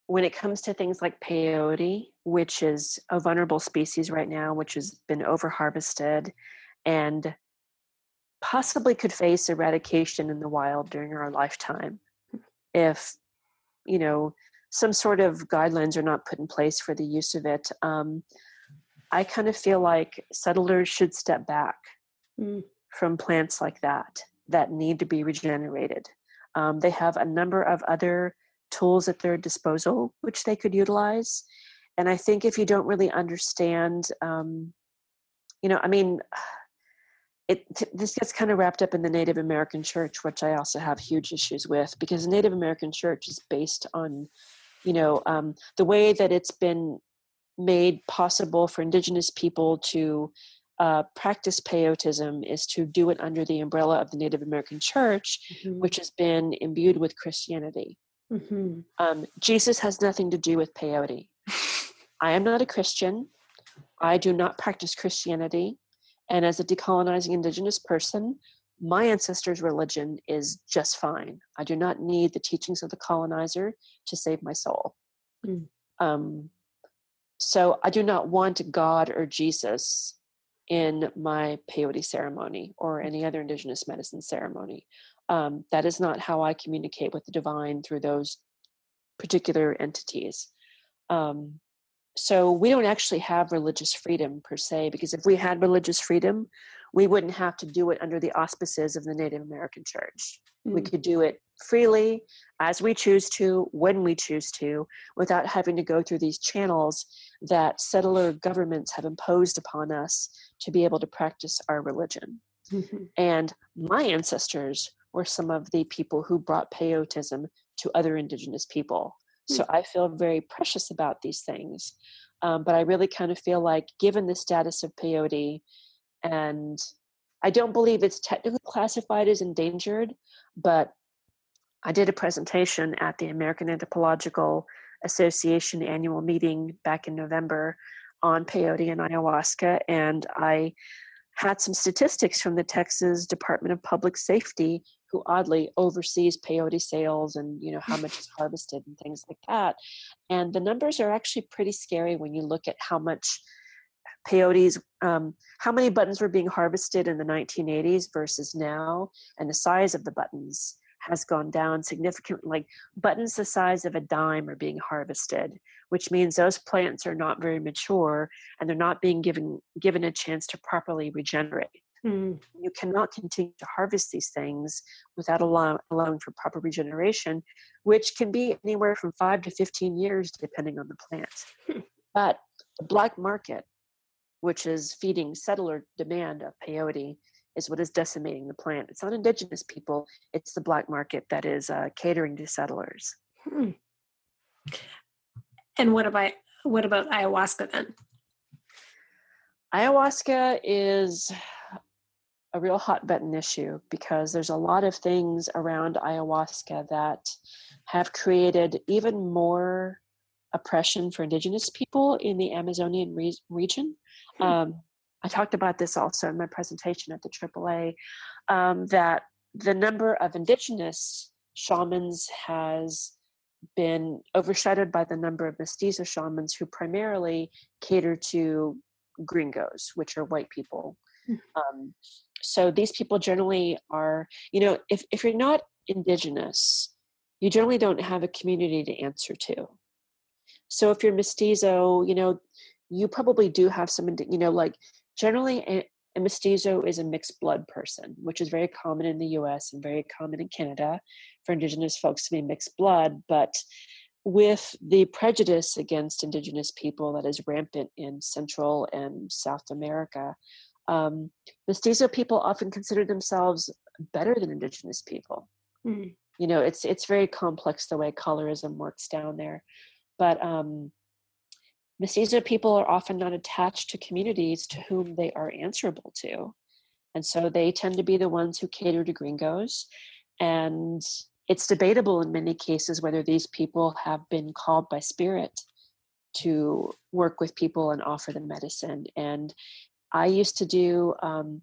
when it comes to things like peyote which is a vulnerable species right now which has been over harvested and possibly could face eradication in the wild during our lifetime if you know some sort of guidelines are not put in place for the use of it um, i kind of feel like settlers should step back Mm. from plants like that that need to be regenerated um, they have a number of other tools at their disposal which they could utilize and i think if you don't really understand um, you know i mean it this gets kind of wrapped up in the native american church which i also have huge issues with because the native american church is based on you know um, the way that it's been made possible for indigenous people to uh, practice peyotism is to do it under the umbrella of the native american church Mhm. which has been imbued with christianity Mhm. um, jesus has nothing to do with peyote i am not a christian I do not practice Christianity. And as a decolonizing indigenous person, my ancestors' religion is just fine. I do not need the teachings of the colonizer to save my soul. Mm. Um, so I do not want God or Jesus in my peyote ceremony or any other indigenous medicine ceremony. Um, that is not how I communicate with the divine through those particular entities. Um, so we don't actually have religious freedom per se, because if we had religious freedom, we wouldn't have to do it under the auspices of the Native American Church. Mm. We could do it freely as we choose to, when we choose to, without having to go through these channels that settler governments have imposed upon us to be able to practice our religion. Mm-hmm. And my ancestors were some of the people who brought peyotism to other indigenous people. So mm. I feel very precious about these things. Um, but I really kind of feel like, given the status of peyote, and I don't believe it's technically classified as endangered, but I did a presentation at the American Anthropological Association annual meeting back in November on peyote and ayahuasca, and I had some statistics from the Texas Department of Public Safety, who oddly oversees peyote sales and you know how much is harvested and things like that. And the numbers are actually pretty scary when you look at how much peyotes, um, how many buttons were being harvested in the 1980s versus now, and the size of the buttons has gone down significantly. Like buttons the size of a dime are being harvested, which means those plants are not very mature and they're not being given given a chance to properly regenerate. Mm. You cannot continue to harvest these things without allow, allowing for proper regeneration, which can be anywhere from five to 15 years, depending on the plant. Hmm. But the black market, which is feeding settler demand of peyote, is what is decimating the plant. It's not indigenous people, it's the black market that is uh, catering to settlers. Hmm. And what about what about ayahuasca then? Ayahuasca is a real hot button issue because there's a lot of things around ayahuasca that have created even more oppression for indigenous people in the Amazonian re- region. Hmm. Um, I talked about this also in my presentation at the AAA um, that the number of indigenous shamans has been overshadowed by the number of mestizo shamans who primarily cater to gringos, which are white people. Hmm. Um, so these people generally are, you know, if, if you're not indigenous, you generally don't have a community to answer to. So if you're mestizo, you know, you probably do have some, you know, like generally a, mestizo is a mixed blood person, which is very common in the US and very common in Canada for Indigenous folks to be mixed blood. But with the prejudice against Indigenous people that is rampant in Central and South America, um, mestizo people often consider themselves better than Indigenous people. Mm. You know, it's it's very complex the way colorism works down there, but um, Mestizo people are often not attached to communities to whom they are answerable to. And so they tend to be the ones who cater to gringos. And it's debatable in many cases whether these people have been called by spirit to work with people and offer them medicine. And I used to do um,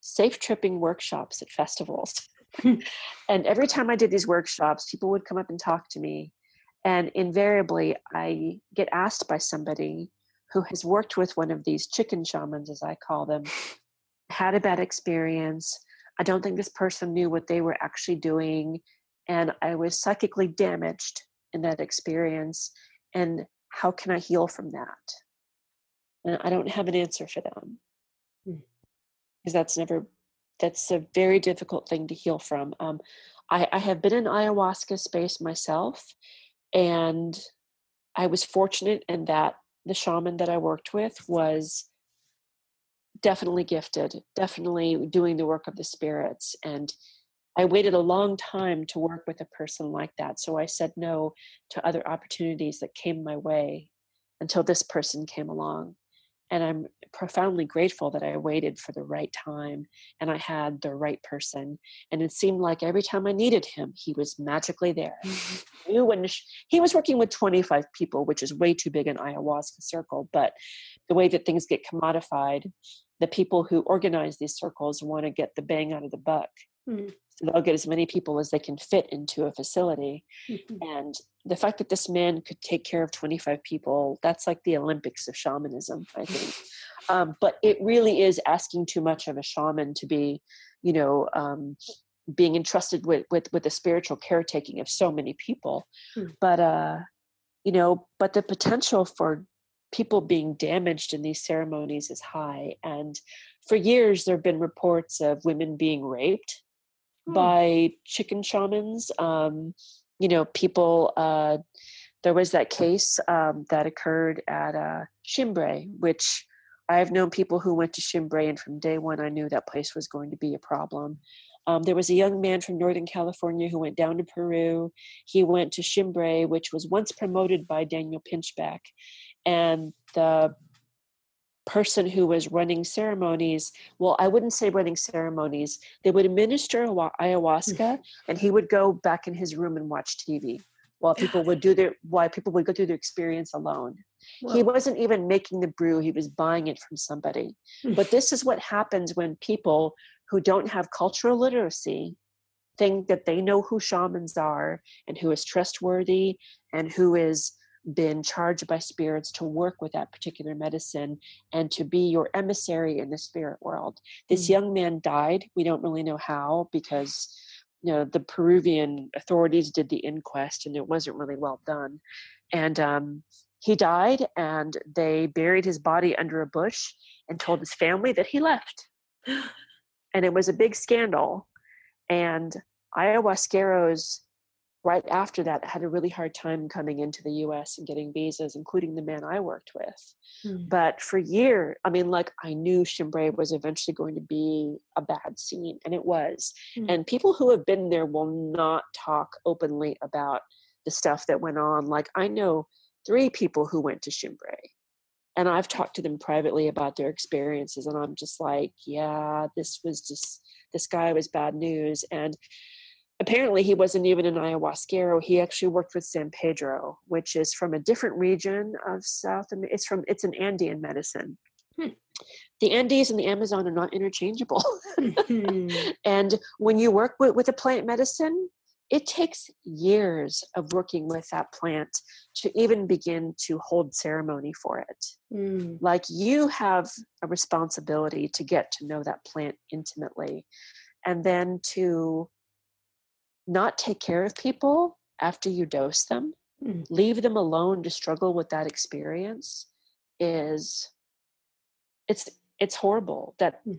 safe tripping workshops at festivals. and every time I did these workshops, people would come up and talk to me and invariably, I get asked by somebody who has worked with one of these chicken shamans, as I call them, had a bad experience. I don't think this person knew what they were actually doing. And I was psychically damaged in that experience. And how can I heal from that? And I don't have an answer for them. Because hmm. that's never, that's a very difficult thing to heal from. Um, I, I have been in ayahuasca space myself and I was fortunate in that the shaman that I worked with was definitely gifted, definitely doing the work of the spirits. And I waited a long time to work with a person like that. So I said no to other opportunities that came my way until this person came along. And I'm profoundly grateful that I waited for the right time and I had the right person. And it seemed like every time I needed him, he was magically there. knew when he was working with 25 people, which is way too big an ayahuasca circle. But the way that things get commodified, the people who organize these circles want to get the bang out of the buck. Mm. So they'll get as many people as they can fit into a facility. Mm-hmm. And the fact that this man could take care of 25 people, that's like the Olympics of shamanism, I think. um, but it really is asking too much of a shaman to be, you know, um, being entrusted with, with, with the spiritual caretaking of so many people. Mm. But, uh, you know, but the potential for people being damaged in these ceremonies is high. And for years, there have been reports of women being raped hmm. by chicken shamans. Um, you know, people, uh, there was that case um, that occurred at uh, Shimbre, which I've known people who went to Shimbre, and from day one, I knew that place was going to be a problem. Um, there was a young man from Northern California who went down to Peru. He went to Shimbre, which was once promoted by Daniel Pinchbeck. And the person who was running ceremonies well i wouldn't say running ceremonies they would administer ayahuasca and he would go back in his room and watch tv while people would do their while people would go through their experience alone. He wasn't even making the brew he was buying it from somebody. Hmm. but this is what happens when people who don't have cultural literacy think that they know who shamans are and who is trustworthy and who is been charged by spirits to work with that particular medicine and to be your emissary in the spirit world. This mm-hmm. young man died. We don't really know how because you know the Peruvian authorities did the inquest and it wasn't really well done. And um, he died, and they buried his body under a bush and told his family that he left. and it was a big scandal. And ayahuasqueros right after that I had a really hard time coming into the US and getting visas, including the man I worked with. Hmm. But for years, I mean, like I knew Shimbre was eventually going to be a bad scene, and it was. Hmm. And people who have been there will not talk openly about the stuff that went on. Like I know three people who went to Shimbre. And I've talked to them privately about their experiences, and I'm just like, yeah, this was just, this guy was bad news. And apparently he wasn't even an ayahuasquero he actually worked with san pedro which is from a different region of south america it's from it's an andean medicine hmm. the andes and the amazon are not interchangeable mm-hmm. and when you work with, with a plant medicine it takes years of working with that plant to even begin to hold ceremony for it. Mm. Like you have a responsibility to get to know that plant intimately and then to not take care of people after you dose them, mm. leave them alone to struggle with that experience is it's it's horrible that mm.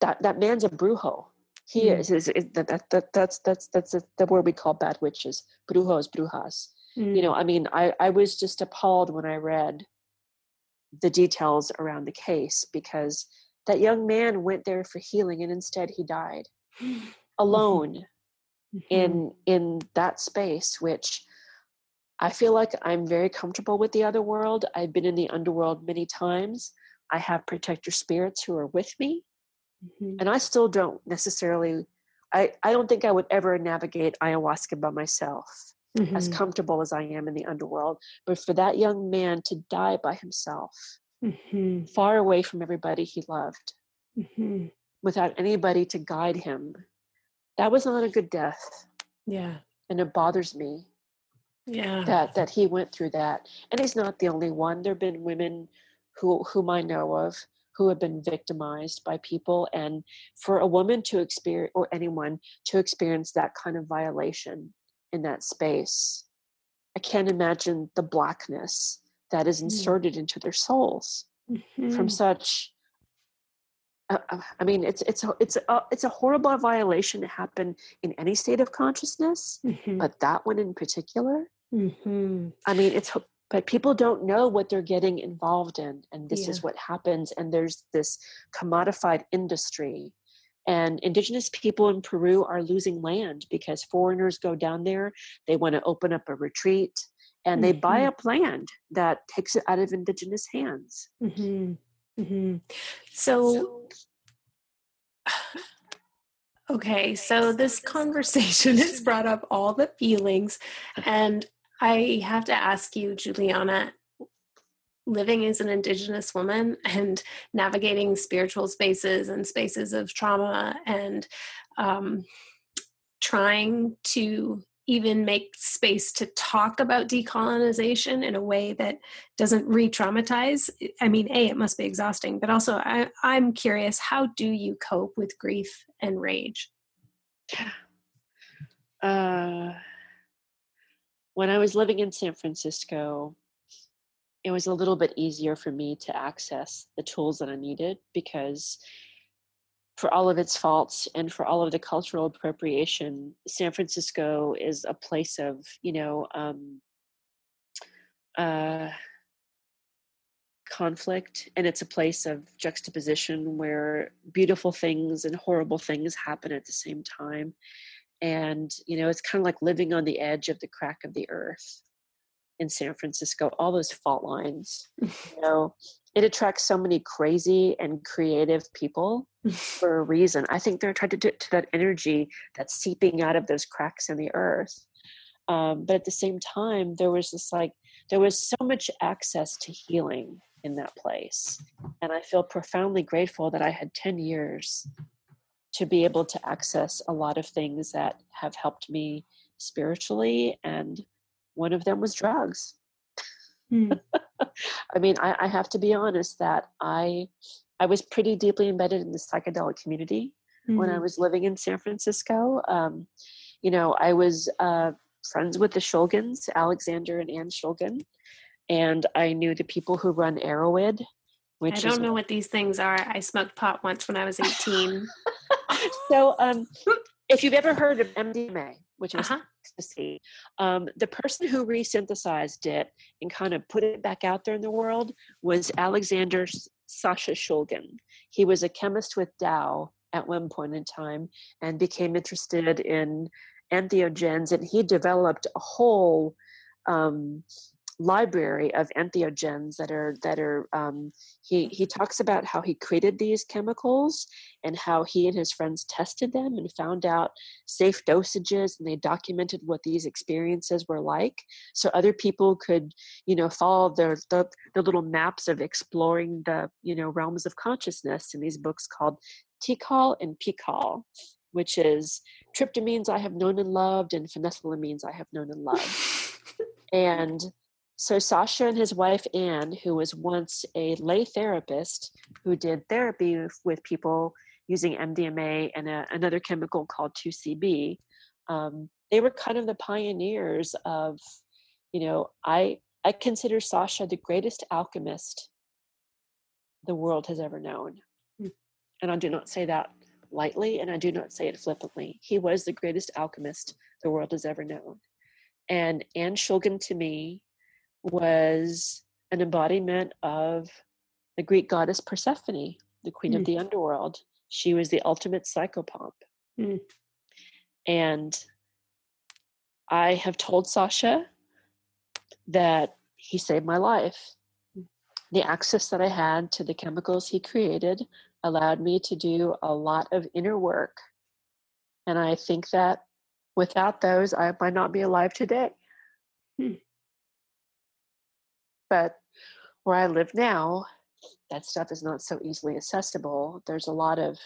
that that man's a brujo he mm. is, is, is that, that, that that's that's that's the word we call bad witches brujos brujas you know i mean i i was just appalled when i read the details around the case because that young man went there for healing and instead he died alone mm-hmm. in in that space which i feel like i'm very comfortable with the other world i've been in the underworld many times i have protector spirits who are with me mm-hmm. and i still don't necessarily i i don't think i would ever navigate ayahuasca by myself mm-hmm. as comfortable as i am in the underworld but for that young man to die by himself mm-hmm. far away from everybody he loved mm-hmm. without anybody to guide him that was not a good death. Yeah. And it bothers me. Yeah. That that he went through that. And he's not the only one. There've been women who whom I know of who have been victimized by people and for a woman to experience or anyone to experience that kind of violation in that space i can't imagine the blackness that is mm. inserted mm. into their souls mm-hmm. from such I mean, it's it's a, it's a it's a horrible violation to happen in any state of consciousness, mm-hmm. but that one in particular. Mm-hmm. I mean, it's but people don't know what they're getting involved in, and this yeah. is what happens. And there's this commodified industry, and indigenous people in Peru are losing land because foreigners go down there. They want to open up a retreat, and they buy Mhm. up land that takes it out of indigenous hands. Hmm hmm So, okay, so this conversation has brought up all the feelings, and I have to ask you, Juliana, living as an Indigenous woman and navigating spiritual spaces and spaces of trauma and um, trying to even make space to talk about decolonization in a way that doesn't re-traumatize. I mean a it must be exhausting but also I, i'm curious how do you cope with grief and rage? Uh, when I was living in San Francisco, it was a little bit easier for me to access the tools that I needed because, for all of its faults and for all of the cultural appropriation, San Francisco is a place of, you know, um, uh, conflict and it's a place of juxtaposition where beautiful things and horrible things happen at the same time. And you know it's kind of like living on the edge of the crack of the earth in san francisco all those fault lines you know? It attracts so many crazy and creative people for a reason. I think they're attracted to, to that energy that's seeping out of those cracks in the earth. Um, but at the same time there was this like there was so much access to healing in that place. And i feel profoundly grateful that i had 10 years to be able to access a lot of things that have helped me spiritually and one of them was drugs Hmm. i mean I, I have to be honest that i i was pretty deeply embedded in the psychedelic community when i Mhm. was living in san francisco um, you know i was uh, friends with the shulgins alexander and ann shulgin and i knew the people who run Erowid i which is don't know what these things are i smoked pot once when i was 18 so um, if you've ever heard of mdma which is uh-huh ecstasy. Um, the person who resynthesized it and kind of put it back out there in the world was Alexander Sasha Shulgin. He was a chemist with Dow at one point in time and became interested in entheogens, and he developed a whole um, library of entheogens that are that are. Um, he he talks about how he created these chemicals and how he and his friends tested them and found out safe dosages and they documented what these experiences were like so other people could you know follow their the, the little maps of exploring the you know realms of consciousness in these books called TiHKAL and PiHKAL which is tryptamines i have known and loved and phenethylamines i have known and loved and so Sasha and his wife Ann, who was once a lay therapist who did therapy with, people using MDMA and a, another chemical called 2CB, um, they were kind of the pioneers of, you know, I I consider Sasha the greatest alchemist the world has ever known, Hmm. and I do not say that lightly, and I do not say it flippantly. He was the greatest alchemist the world has ever known, and Ann Shulgin to me was an embodiment of the Greek goddess Persephone, the queen Mm. of the underworld. She was the ultimate psychopomp. Mm. And I have told Sasha that he saved my life. The access that I had to the chemicals he created allowed me to do a lot of inner work. And I think that without those, I might not be alive today. Hmm. But where I live now, that stuff is not so easily accessible. There's a lot of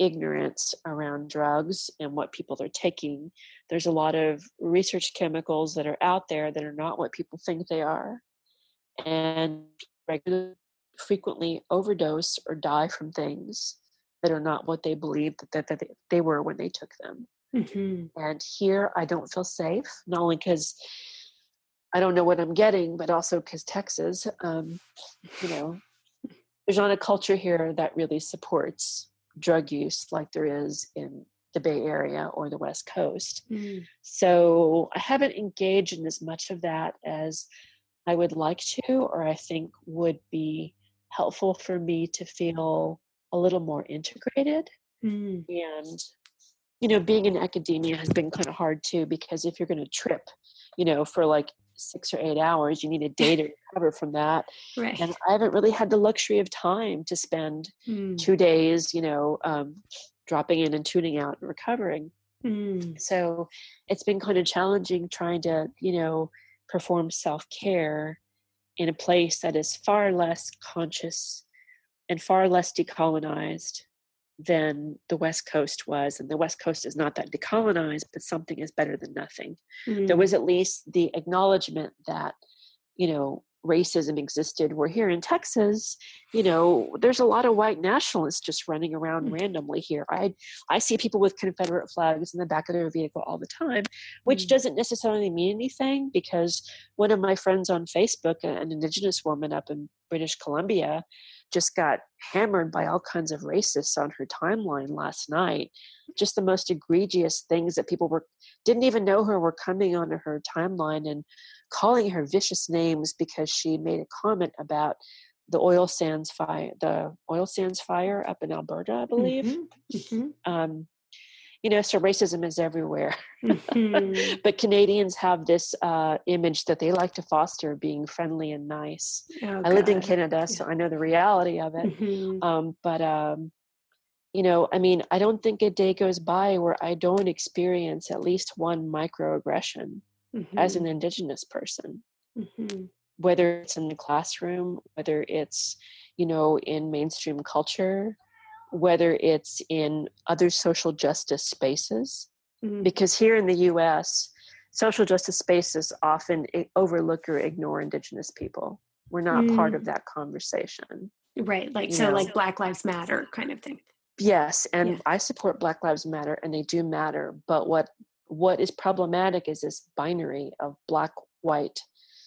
ignorance around drugs and what people are taking. There's a lot of research chemicals that are out there that are not what people think they are. And regularly, frequently overdose or die from things that are not what they believed that, that, that they were when they took them. Mhm. And here I don't feel safe, not only because I don't know what I'm getting, but also because Texas, um, you know, there's not a culture here that really supports drug use like there is in the Bay Area or the West Coast. Mm. So I haven't engaged in as much of that as I would like to, or I think would be helpful for me to feel a little more integrated. Mm. And, you know, being in academia has been kind of hard too, because if you're going to trip, you know, for like six or eight hours. You need a day to recover from that. Right. And I haven't really had the luxury of time to spend Mm. two days, you know, um, dropping in and tuning out and recovering. Mm. So it's been kind of challenging trying to, you know, perform self care in a place that is far less conscious and far less decolonized than the West Coast was. And the West Coast is not that decolonized, but something is better than nothing. There Mm. was at least the acknowledgement that, you know, racism existed. We're here in Texas, you know, there's a lot of white nationalists just running around Mm. randomly here. I I see people with Confederate flags in the back of their vehicle all the time, which Mm. doesn't necessarily mean anything because one of my friends on Facebook, an indigenous woman up in British Columbia, just got hammered by all kinds of racists on her timeline last night. Just the most egregious things that people were didn't even know her were coming onto her timeline and calling her vicious names because she made a comment about the oil sands fire the oil sands fire up in Alberta, I believe. Mhm. Mhm. Um, you know, so racism is everywhere. Mhm. but Canadians have this uh, image that they like to foster being friendly and nice. Oh, I lived in Canada, so I know the reality of it. Mhm. Um, but um, you know, I mean, I don't think a day goes by where I don't experience at least one microaggression as Mhm. an Indigenous person, Mhm. whether it's in the classroom, whether it's, you know, in mainstream culture, whether it's in other social justice spaces. Mhm. Because here in the US, social justice spaces often overlook or ignore Indigenous people. We're not part of Mm. that conversation. Right. Like, you so know. like Black Lives Matter kind of thing. Yes, and Yeah. I support Black Lives Matter, and they do matter. But what what is problematic is this binary of black white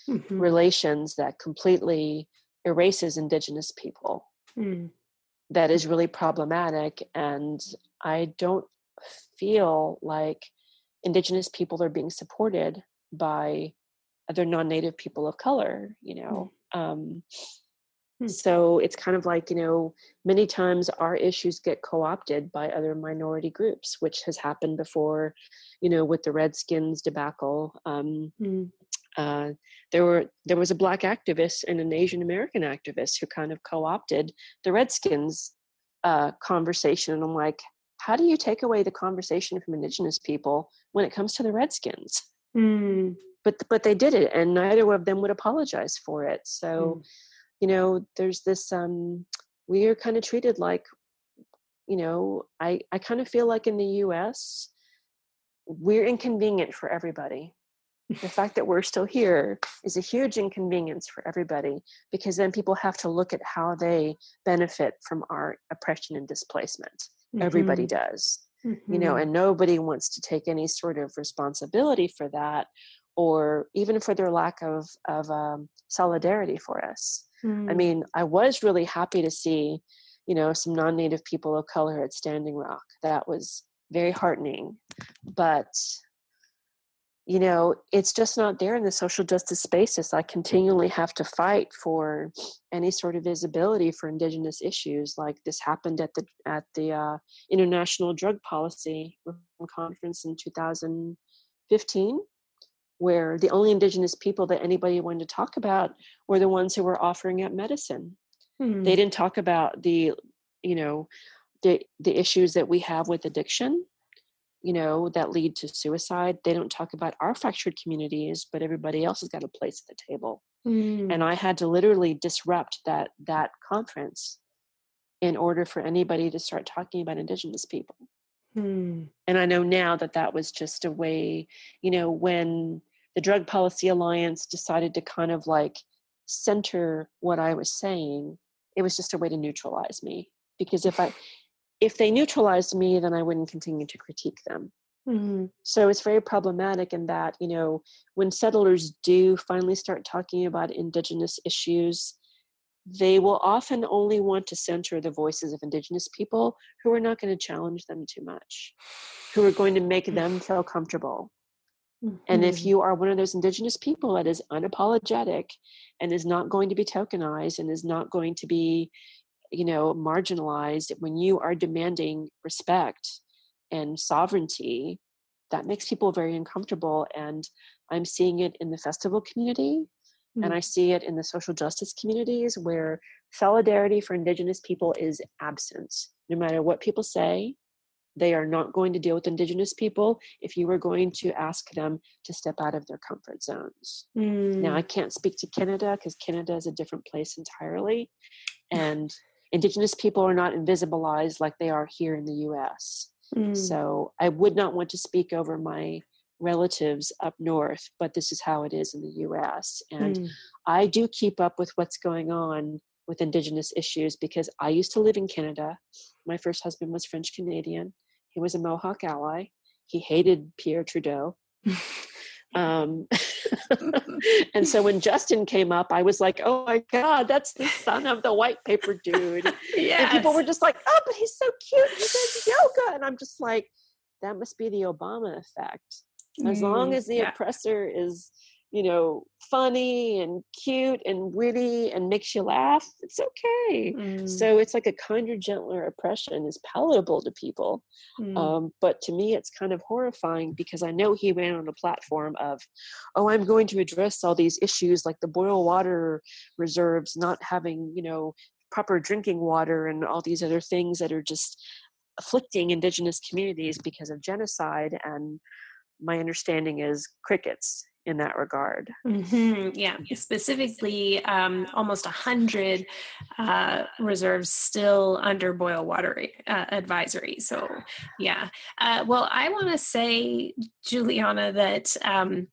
Mhm. relations that completely erases Indigenous people. Mm. That is really problematic, and I don't feel like Indigenous people are being supported by other non-native people of color. You know. Um, Hmm. so it's kind of like you know many times our issues get co-opted by other minority groups which has happened before you know with the redskins debacle um, Mm. Uh, there were there was a black activist and an asian american activist who kind of co-opted the redskins uh, conversation and i'm like how do you take away the conversation from indigenous people when it comes to the redskins? Mm. but but they did it and neither of them would apologize for it. So you know there's this um we are kind of treated like you know i i kind of feel like in the us we're inconvenient for everybody the fact that we're still here is a huge inconvenience for everybody because then people have to look at how they benefit from our oppression and displacement everybody Mhm. does you know Mhm. and nobody wants to take any sort of responsibility for that or even for their lack of of um, solidarity for us I Mm. mean, I was really happy to see, you know, some non-native people of color at Standing Rock. That was very heartening. But you know, it's just not there in the social justice spaces. I continually have to fight for any sort of visibility for indigenous issues. Like this happened at the at the uh, International Drug Policy Conference in 2015 where the only indigenous people that anybody wanted to talk about were the ones who were offering up medicine. Mm. They didn't talk about the, you know, the the issues that we have with addiction, you know, that lead to suicide. They don't talk about our fractured communities, but everybody else has got a place at the table. Mm. And I had to literally disrupt that that conference in order for anybody to start talking about indigenous people Mm. and i know now that that was just a way you know when the drug policy alliance decided to kind of like center what i was saying it was just a way to neutralize me because if i if they neutralized me then i wouldn't continue to critique them Mm. so it's very problematic in that you know when settlers do finally start talking about indigenous issues they will often only want to center the voices of indigenous people who are not going to challenge them too much who are going to make them feel comfortable and if Mhm. you are one of those indigenous people that is unapologetic and is not going to be tokenized and is not going to be you know marginalized when you are demanding respect and sovereignty that makes people very uncomfortable. And I'm seeing it in the festival community. Mm-hmm. And I see it in the social justice communities where solidarity for Indigenous people is absent. No matter what people say, they are not going to deal with indigenous people if you are going to ask them to step out of their comfort zones mm. now i mm. can't speak to canada because canada is a different place entirely and indigenous people are not invisibilized like they are here in the us mm. so i would not want to speak over my relatives up north but this is how it is in the us and mm. i do keep up with what's going on with indigenous issues because i used to live in canada. My first husband was french canadian. He was a mohawk ally. He hated pierre trudeau um, and so when Justin came up, I was like, "Oh my god, that's the son of the white paper dude!" yes. And people were just like, "Oh, but he's so cute. He does yoga," and I'm just like, "That must be the Obama effect." As long mm, as the yeah. oppressor is you know, funny and cute and witty and makes you laugh, it's okay. Mm. So it's like a kinder, gentler oppression is palatable to people. Mm. Um, but to me, it's kind of horrifying because I know he ran on a platform of, oh, I'm going to address all these issues like the boil water reserves not having, you know, proper drinking water and all these other things that are just afflicting indigenous communities because of genocide and my understanding is crickets in that regard. Mm-hmm. Yeah, specifically, um, almost a hundred uh, reserves still under boil water uh, advisory. So, yeah. Uh, well, I want to say, Juliana, that. Um,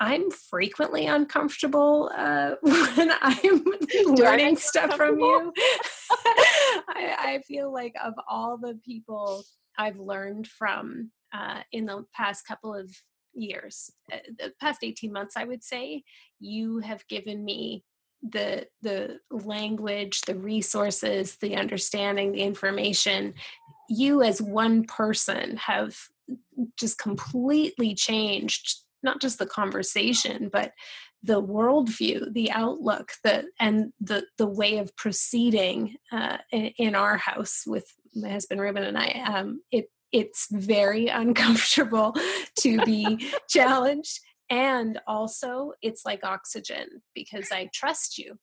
I'm frequently uncomfortable uh, when I'm learning stuff from you. I, I, feel like of all the people I've learned from uh, in the past couple of years uh, the past 18 months i would say you have given me the the language the resources the understanding the information. You as one person have just completely changed not just the conversation but the worldview the outlook the and the the way of proceeding uh, in, in, our house with my husband ruben and i. Um, it it's very uncomfortable to be challenged and also it's like oxygen because i trust you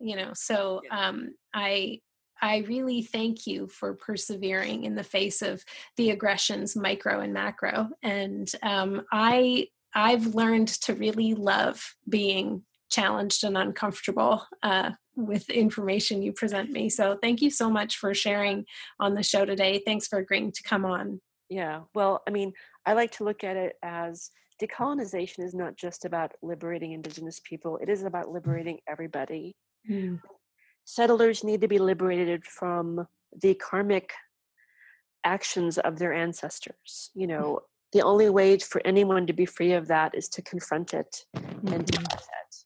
you know so um i i really thank you for persevering in the face of the aggressions micro and macro and um i i've learned to really love being challenged and uncomfortable uh, with the information you present me. So thank you so much for sharing on the show today. Thanks for agreeing to come on. Yeah, well, I mean, I like to look at it as decolonization is not just about liberating Indigenous people, it is about liberating everybody. Mm. Settlers need to be liberated from the karmic actions of their ancestors. You know, the only way for anyone to be free of that is to confront it mm-hmm. and deal with it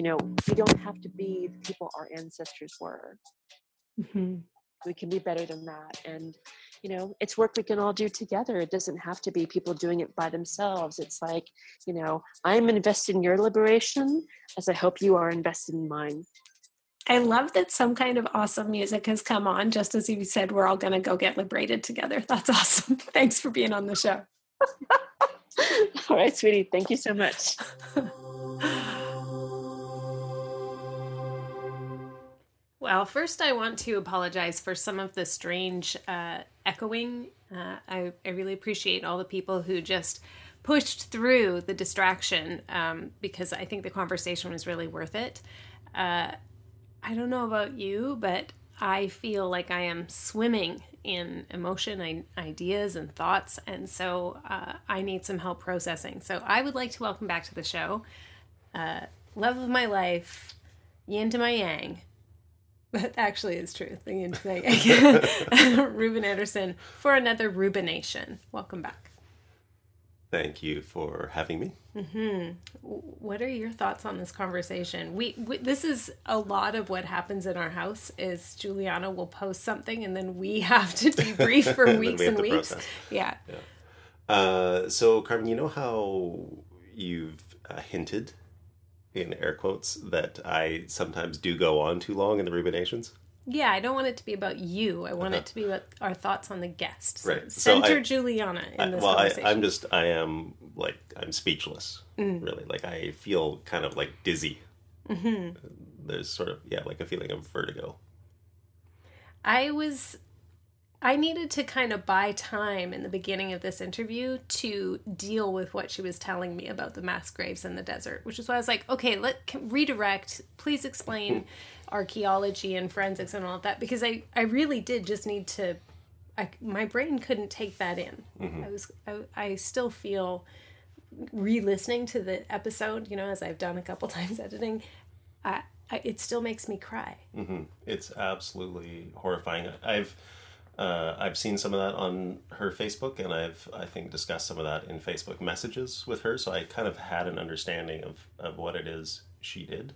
you know we don't have to be the people our ancestors were mm-hmm. we can be better than that and you know it's work we can all do together it doesn't have to be people doing it by themselves it's like you know i'm invested in your liberation as i hope you are invested in mine I love that some kind of awesome music has come on, just as you said, we're all going to go get liberated together. That's awesome. Thanks for being on the show. all right, sweetie. Thank you so much. Well, first, I want to apologize for some of the strange uh, echoing. Uh, I, I, really appreciate all the people who just pushed through the distraction um, because I think the conversation was really worth it. Uh, I don't know about you, but I feel like I am swimming in emotion, ideas, and thoughts, and so uh, I need some help processing. So I would like to welcome back to the show, uh, love of my life, yin to my yang that actually is true. The yin Ruben Anderson for another Rubenation. Welcome back. Thank you for having me. Mm-hmm. What are your thoughts on this conversation? We, we, this is a lot of what happens in our house. Is Juliana will post something and then we have to debrief for weeks and, and weeks. Process. Yeah. yeah. Uh, so Carmen, you know how you've uh, hinted in air quotes that I sometimes do go on too long in the ruminations. Yeah, I don't want it to be about you. I want Uh-huh. it to be about our thoughts on the guest. So Right. So Center I- Juliana in I- this well, I, conversation. I'm just, I am like, I'm speechless. Mm. Really, like I feel kind of like dizzy. Mm-hmm. There's sort of yeah, like a feeling of vertigo. I was I needed to kind of buy time in the beginning of this interview to deal with what she was telling me about the mass graves in the desert, which is why I was like, okay, let can, redirect. Please explain archaeology and forensics and all of that because I I really did just need to. I, my brain couldn't take that in. I was I, I still feel re-listening to the episode, you know, as I've done a couple times editing. I, I, it still makes me cry. hmm It's absolutely horrifying. I've uh, I've seen some of that on her Facebook, and I've I think discussed some of that in Facebook messages with her. So I kind of had an understanding of, of what it is she did.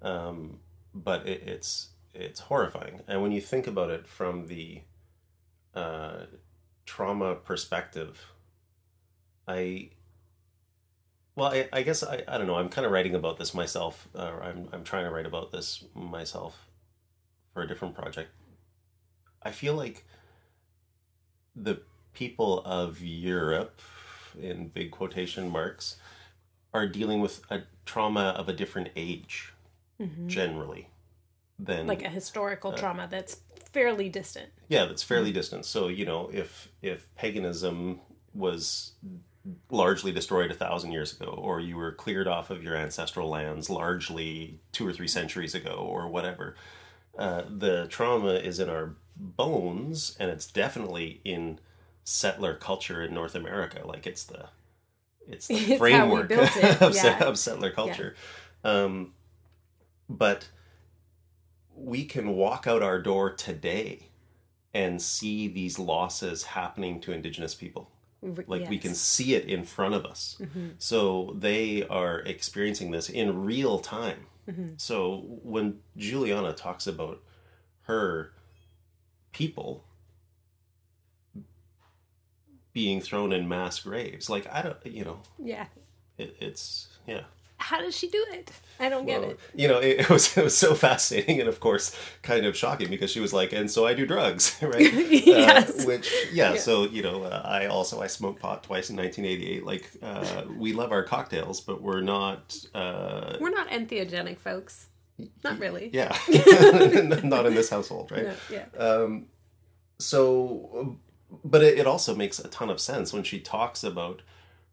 Um, but it, it's it's horrifying, and when you think about it from the uh, trauma perspective, I well, I, I guess I, I don't know. I'm kind of writing about this myself. Uh, I'm I'm trying to write about this myself for a different project. I feel like the people of Europe, in big quotation marks, are dealing with a trauma of a different age, mm-hmm. generally, than like a historical uh, trauma that's fairly distant. yeah, that's fairly mm-hmm. distant. So you know, if if paganism was largely destroyed a thousand years ago, or you were cleared off of your ancestral lands largely two or three centuries ago, or whatever, uh, the trauma is in our bones, and it's definitely in settler culture in North America. Like it's the it's the It's framework built it, of, yeah. of settler culture. Um, but we can walk out our door today and see these losses happening to indigenous people like we can see it in front of us Mm-hmm. so they are experiencing this in real time Mm-hmm. so when juliana talks about her people being thrown in mass graves like i don't you know Yeah. it, it's yeah How does she do it? I don't get it. you know, it, it was it was so fascinating and of course kind of shocking because she was like, and so I do drugs, right? Yes. Uh, which yeah, Yeah. so you know, uh, I also I smoked pot twice in 1988. Like uh, we love our cocktails, but we're not. Uh, We're not entheogenic, folks. Not really. yeah, not in this household, right? No, yeah. Um, so, but it, it also makes a ton of sense when she talks about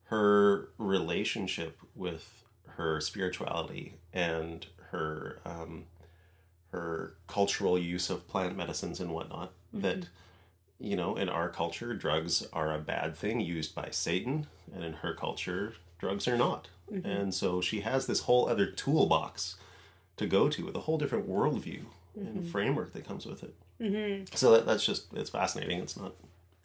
her relationship with her spirituality and her um, her cultural use of plant medicines and whatnot. That you know, in our culture, drugs are a bad thing used by Satan, and in her culture, drugs are not. And so she has this whole other toolbox to go to with a whole different worldview and framework that comes with it. Mm-hmm. So that, that's just it's fascinating. It's not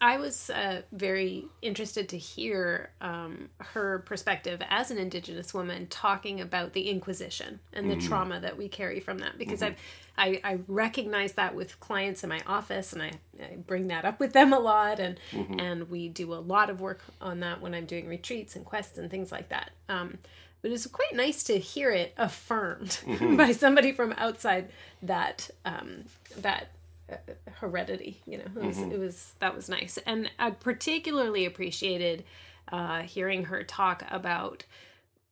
I was uh, very interested to hear um, her perspective as an Indigenous woman talking about the Inquisition and the trauma that we carry from that. Because I've, I I recognize that with clients in my office, and I, I bring that up with them a lot, and and we do a lot of work on that when I'm doing retreats and quests and things like that. Um, but it's quite nice to hear it affirmed by somebody from outside that um, that uh, heredity you know? It was, it was that was nice. And i particularly appreciated uh, hearing her talk about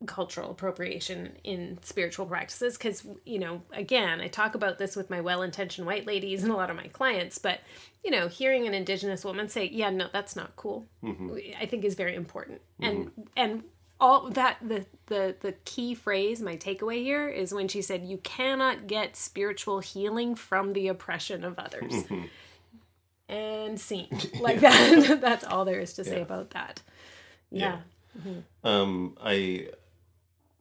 cultural appropriation in spiritual practices because you know again i talk about this with my well-intentioned white ladies and a lot of my clients but you know hearing an indigenous woman say yeah no that's not cool i think is very important. And and all that the the the key phrase my takeaway here is when she said you cannot get spiritual healing from the oppression of others. And scene. Like that that's all there is to say about that. Yeah, mm-hmm. Um, I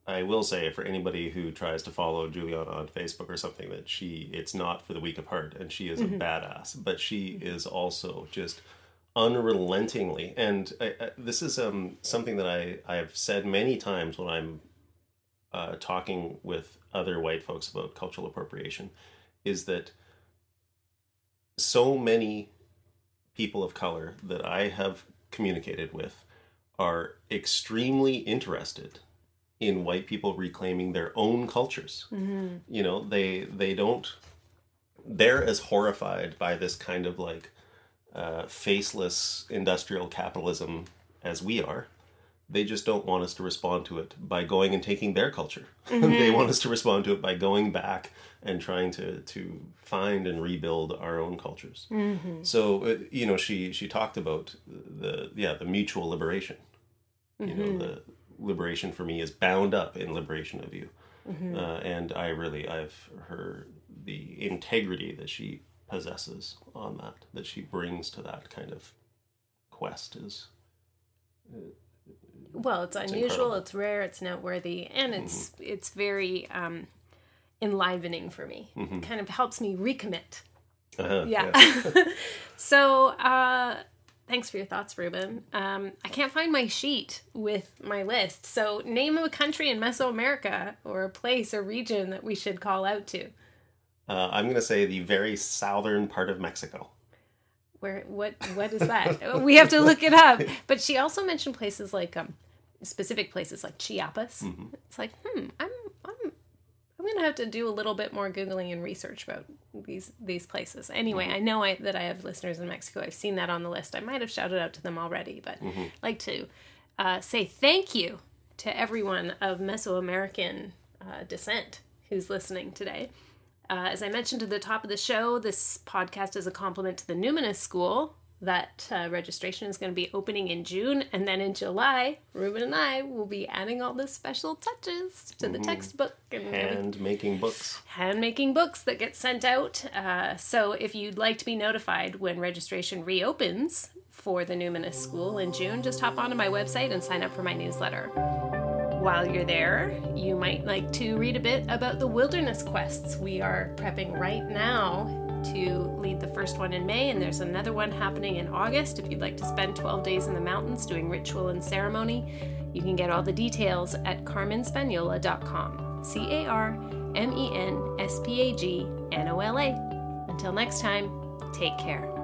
I will say for anybody who tries to follow Juliana on Facebook or something that she it's not for the weak of heart and she is a mm-hmm. badass, but she mm-hmm. is also just unrelentingly and I, I, this is um something that I I have said many times when I'm uh, talking with other white folks about cultural appropriation is that so many people of color that I have communicated with are extremely interested in white people reclaiming their own cultures. You know, they they don't they're as horrified by this kind of like uh, faceless industrial capitalism as we are. They just don't want us to respond to it by going and taking their culture. they want us to respond to it by going back and trying to to find and rebuild our own cultures. So uh, you know, she she talked about the yeah the mutual liberation. You know, the liberation for me is bound up in liberation of you, uh, and I really I've her the integrity that she possesses on that that she brings to that kind of quest is Well, it's unusual, incredible. it's rare, it's noteworthy, and it's it's very um, enlivening for me. It kind of helps me recommit. uh, Yeah. so, uh, thanks for your thoughts, Ruben. Um, I can't find my sheet with my list. So, name of a country in Mesoamerica or a place or region that we should call out to. Uh, I'm going to say the very southern part of Mexico. Where what what is that? we have to look it up. But she also mentioned places like um specific places like Chiapas. It's like, hmm, I'm I'm I'm gonna have to do a little bit more googling and research about these these places. Anyway, I know I, that I have listeners in Mexico. I've seen that on the list. I might have shouted out to them already, but I'd like to uh, say thank you to everyone of Mesoamerican uh, descent who's listening today. Uh, as I mentioned at the top of the show, this podcast is a compliment to the Numinous School. That uh, registration is going to be opening in June, and then in July, Ruben and I will be adding all the special touches to the textbook and everything And making books. hand making books that get sent out. Uh, so if you'd like to be notified when registration reopens for the Numinous School in June, just hop onto my website and sign up for my newsletter. While you're there, you might like to read a bit about the wilderness quests. We are prepping right now to lead the first one in May, and there's another one happening in August. If you'd like to spend 12 days in the mountains doing ritual and ceremony, you can get all the details at carmenspagnola.com. C A R M E N S P A G N O L A. Until next time, take care.